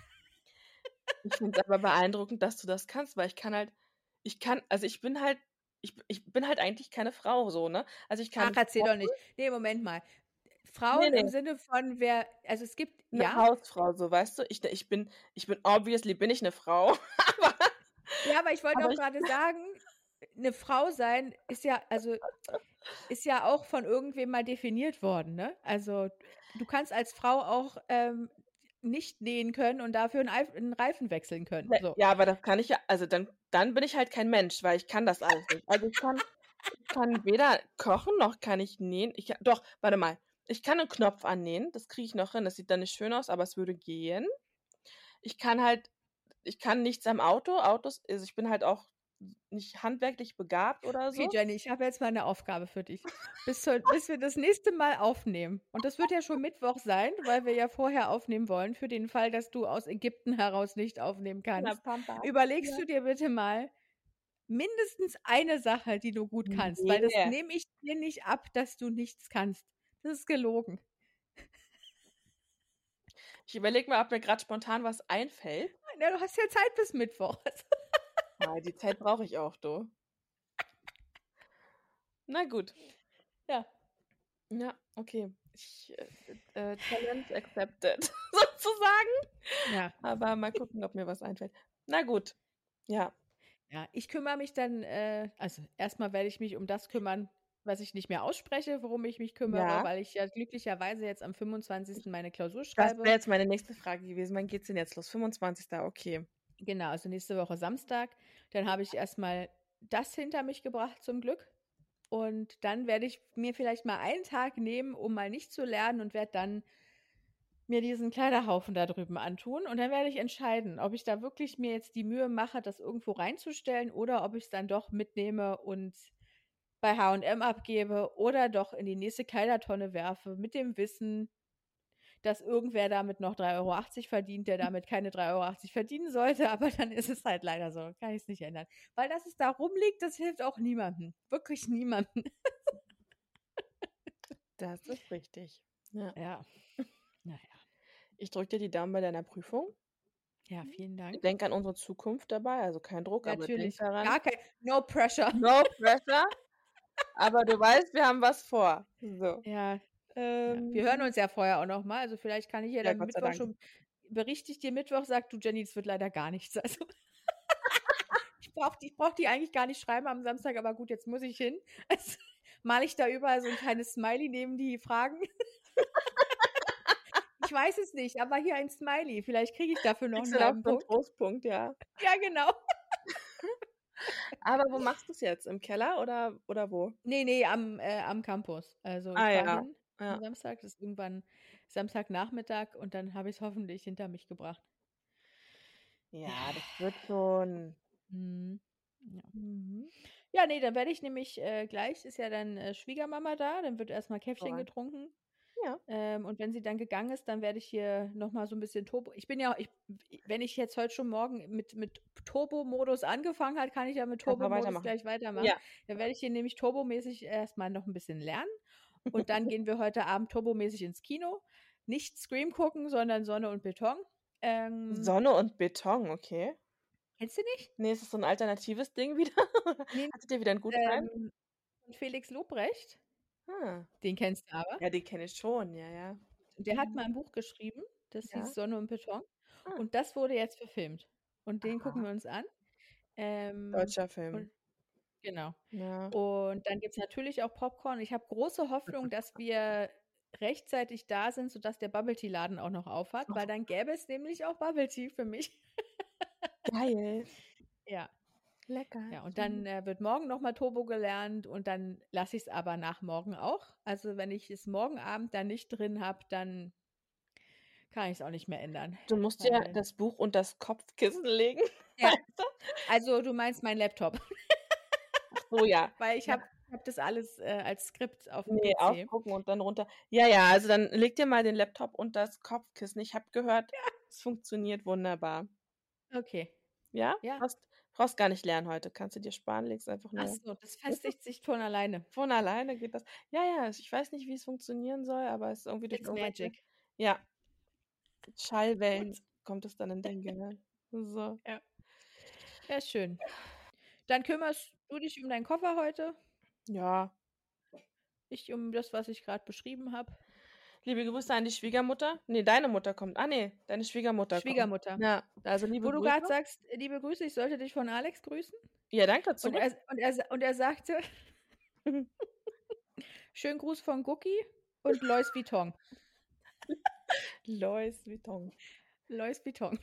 Ich finde es aber beeindruckend, dass du das kannst, weil ich kann halt ich kann also, ich bin halt ich ich bin halt eigentlich keine Frau so, ne? Also, ich kann Ach, erzähl doch nicht. Ne, Moment mal. Frauen im ne. Sinne von wer also, es gibt 'Ne ja? Hausfrau, so, weißt du? Ich ich bin ich bin obviously bin ich 'ne Frau, aber Ja, aber ich wollte aber auch ich grade sagen, 'ne Frau sein ist ja also, ist ja auch von irgendwem mal definiert worden, ne? Also, du kannst als Frau auch, ähm, nicht nähen können und dafür 'n Eif 'n Reifen wechseln können, Ne, so. ja, aber das kann ich ja also, dann dann bin ich halt kein Mensch, weil ich kann das alles nicht. Also, ich kann ich kann weder kochen noch kann ich nähen. Ich doch, warte mal. Ich kann 'nen Knopf annähen, das kriege ich noch hin. Das sieht dann nicht schön aus, aber es würde gehen. Ich kann halt ich kann nichts am Auto. Autos also, ich bin halt auch nicht handwerklich begabt oder Okay, so. Jenny, ich habe jetzt mal 'ne Aufgabe für dich. Bis zur bis wir das nächste Mal aufnehmen und das wird ja schon Mittwoch sein, weil wir ja vorher aufnehmen wollen für den Fall, dass du aus Ägypten heraus nicht aufnehmen kannst. Überlegst Ja. du dir bitte mal mindestens eine Sache, die du gut kannst, weil das Ne. nehme ich dir nicht ab, dass du nichts kannst. Das ist gelogen. Ich überlege mal, ob mir grad spontan was einfällt. Na, du hast ja Zeit bis Mittwoch. Ja, die Zeit brauche ich auch, du. Na gut. Ja. Ja, okay. Ich, äh, äh, Challenge accepted sozusagen. Ja. Aber mal gucken, ob mir was einfällt. Na gut. Ja. Ja, ich kümmere mich dann, äh, also erstmal werde ich mich um das kümmern, was ich nicht mehr ausspreche, worum ich mich kümmere, Ja. weil ich ja glücklicherweise jetzt am 25. meine Klausur Das schreibe. wäre jetzt meine nächste Frage gewesen. Wann geht's denn jetzt los? 25. Okay. Genau, also nächste Woche Samstag. Dann habe ich erstmal das hinter mich gebracht, zum Glück. Und dann werde ich mir vielleicht mal einen Tag nehmen, um mal nicht zu lernen und werde dann mir diesen Kleiderhaufen da drüben antun. Und dann werde ich entscheiden, ob ich da wirklich mir jetzt die Mühe mache, das irgendwo reinzustellen oder ob ich es dann doch mitnehme und bei H&M abgebe oder doch in die nächste Kleidertonne werfe mit dem Wissen, dass irgendwer damit noch 3,80 Euro verdient, der damit keine 3,80 Euro verdienen sollte, aber dann ist es halt leider so. Kann ich es nicht ändern. Weil dass es da rumliegt, das hilft auch niemandem. Wirklich niemandem. Das ist richtig. Ja. Ja. Naja. Ich drücke dir die Daumen bei deiner Prüfung. Ja, vielen Dank. Denk an unsere Zukunft dabei, also kein Druck, Natürlich. aber denk Gar daran. kein, no pressure. No pressure. Aber du weißt, wir haben was vor. So. Ja. Ähm, Wir hören uns ja vorher auch noch mal. Also vielleicht kann ich ja Ja, dann Gott Mittwoch schon berichte ich dir Mittwoch, sagt du Jenny, es wird leider gar nichts. Also ich brauche die, ich brauch die eigentlich gar nicht schreiben am Samstag, aber gut, jetzt muss ich hin. Also, mal ich da überall so ein kleines Smiley neben die Fragen. ich weiß es nicht, aber hier ein Smiley. Vielleicht kriege ich dafür noch einen einen Punkt. Trostpunkt, ja. Ja, genau. Aber wo machst du es jetzt? Im Keller oder, oder wo? Nee, nee, am, äh, am Campus. Also ich Ah, ja. hin Ja. am Samstag. Das ist irgendwann Samstagnachmittag und dann habe ich es hoffentlich hinter mich gebracht. Ja, das wird schon. Mhm. Ja. Mhm. Ja, nee, dann werde ich nämlich äh, gleich, ist ja dann äh, Schwiegermama da, dann wird erstmal Käffchen Alright. getrunken. Ja. Ähm, und wenn sie dann gegangen ist, dann werde ich hier nochmal so ein bisschen Turbo. Ich bin ja, ich, wenn ich jetzt heute schon morgen mit, mit Turbo-Modus angefangen habe, kann ich ja mit Turbo-Modus gleich weitermachen. Ja. Dann werde ich hier nämlich turbomäßig erstmal noch ein bisschen lernen. Und dann gehen wir heute Abend turbomäßig ins Kino. Nicht Scream gucken, sondern Sonne und Beton. Ähm, Sonne und Beton, okay. kennst du nicht? Nee, ist das so ein alternatives Ding wieder? Nee, Hattet ihr wieder einen Gutschein? Ähm, Felix Lobrecht. Ah. Den kennst du aber. Ja, die kenne ich schon, ja, ja. Der hat Mhm. mal ein Buch geschrieben, das Ja. hieß Sonne und Beton. Ah. Und das wurde jetzt verfilmt. Und den gucken Aha. wir uns an. Ähm, Deutscher Film. und, genau. Ja. Und dann gibt es natürlich auch Popcorn. Ich habe große Hoffnung, dass wir rechtzeitig da sind, sodass der Bubble Tea Laden auch noch aufhat, weil dann gäbe es nämlich auch Bubble Tea für mich. Geil. Ja, Lecker. ja. Und dann äh, wird morgen nochmal Turbo gelernt und dann lasse ich es aber nach morgen auch. Also wenn ich es morgen Abend dann nicht drin habe, dann kann ich es auch nicht mehr ändern. Du musst ja Weil- das Buch und das Kopfkissen legen. Ja. Also du meinst mein Laptop, Ach so, ja. weil ich Ja. habe hab das alles äh, als Skript auf dem Nee, PC. aufgucken und dann runter. Ja, ja, also dann leg dir mal den Laptop und das Kopfkissen. Ich habe gehört, es funktioniert wunderbar. Okay. Ja? Ja. Brauchst, brauchst gar nicht lernen heute. Kannst du dir sparen, legst einfach nur. Ach so, das festigt sich von alleine. Von alleine geht das. Ja, ja, ich weiß nicht, wie es funktionieren soll, aber es ist irgendwie durch It's magic. Ja. Schallwellen kommt es dann in dein Gehirn. So. Ja, schön. Dann kümmerst du dich um deinen Koffer heute. Ja. Ich um das, was ich gerade beschrieben habe. Liebe Grüße an die Schwiegermutter. Nee, deine Mutter kommt. Ah, nee, deine Schwiegermutter Schwiegermutter. kommt. Ja, also liebe Wo du Grüße. gerade sagst, liebe Grüße, ich sollte dich von Alex grüßen. Ja, danke. Und Zurück. er, und, er, und er sagte, schönen Gruß von Gucki und Lois Vuitton. Lois Vuitton. Lois Vuitton.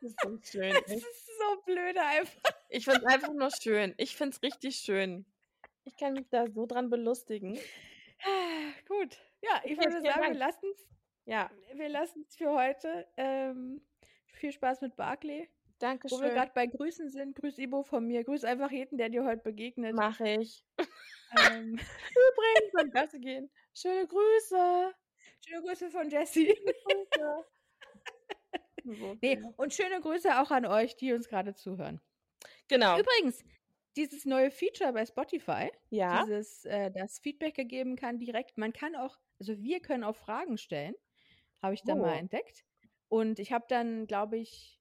Das ist so schön. Das ist so blöde einfach. Ich finde es einfach nur schön. Ich finde es richtig schön. Ich kann mich da so dran belustigen. Gut. Ja, ich Okay, würde sagen, wir lassen es Ja, wir lassen's für heute. Ähm, viel Spaß mit Barclay. danke Wo wir gerade bei Grüßen sind, grüß Ibo von mir. Grüß einfach jeden, der dir heute begegnet. Mache ich. Ähm, Übrigens, beim Gasse gehen. Schöne Grüße. schöne Grüße von Jessie. Grüße. So, Nee, ja. und schöne Grüße auch an euch, die uns gerade zuhören. Genau. Übrigens, dieses neue Feature bei Spotify, Ja. dieses, äh, das Feedback gegeben kann direkt, man kann auch, also wir können auch Fragen stellen, habe ich da mal Oh. entdeckt. Und ich habe dann, glaube ich,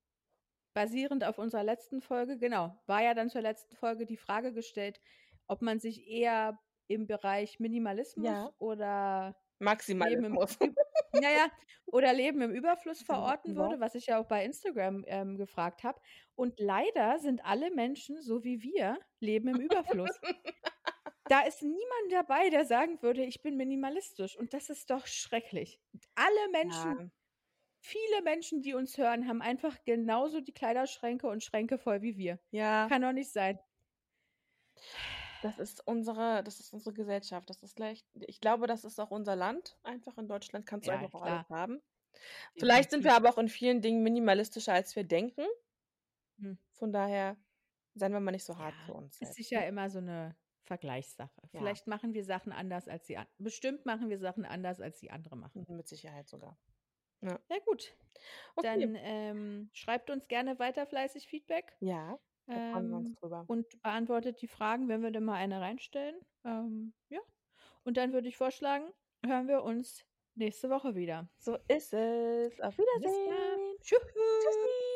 basierend auf unserer letzten Folge, genau, war ja dann zur letzten Folge die Frage gestellt, ob man sich eher im Bereich Minimalismus Ja. oder im, Maximalismus. Ü- Naja, oder Leben im Überfluss verorten Wort. würde, was ich ja auch bei Instagram, ähm, gefragt habe. Und leider sind alle Menschen, so wie wir, leben im Überfluss. Da ist niemand dabei, der sagen würde: „Ich bin minimalistisch“, und das ist doch schrecklich. Alle Menschen Ja. viele Menschen, die uns hören, haben einfach genauso die Kleiderschränke und Schränke voll wie wir. Ja. Kann doch nicht sein. Das ist unsere das ist unsere Gesellschaft. Das ist gleich ich glaube, das ist auch unser Land. Einfach in Deutschland kannst du Ja, einfach alles haben. Vielleicht sind wir aber auch in vielen Dingen minimalistischer, als wir denken. Hm. Von daher seien wir mal nicht so hart Ja, zu uns ist selbst, sicher ne? immer so 'ne Vergleichssache. Ja. Vielleicht machen wir Sachen anders als die an bestimmt machen wir Sachen anders, als die andere machen. Mit Sicherheit sogar. Ja. Ja gut. Okay. Dann, ähm, schreibt uns gerne weiter fleißig Feedback. Ja, da freuen wir uns Ähm, drüber. und beantwortet die Fragen, wenn wir dann mal eine reinstellen. Ähm, ja. Und dann würde ich vorschlagen, hören wir uns nächste Woche wieder. So ist es. Auf. Wiedersehen. Tschüss. Tschüssi.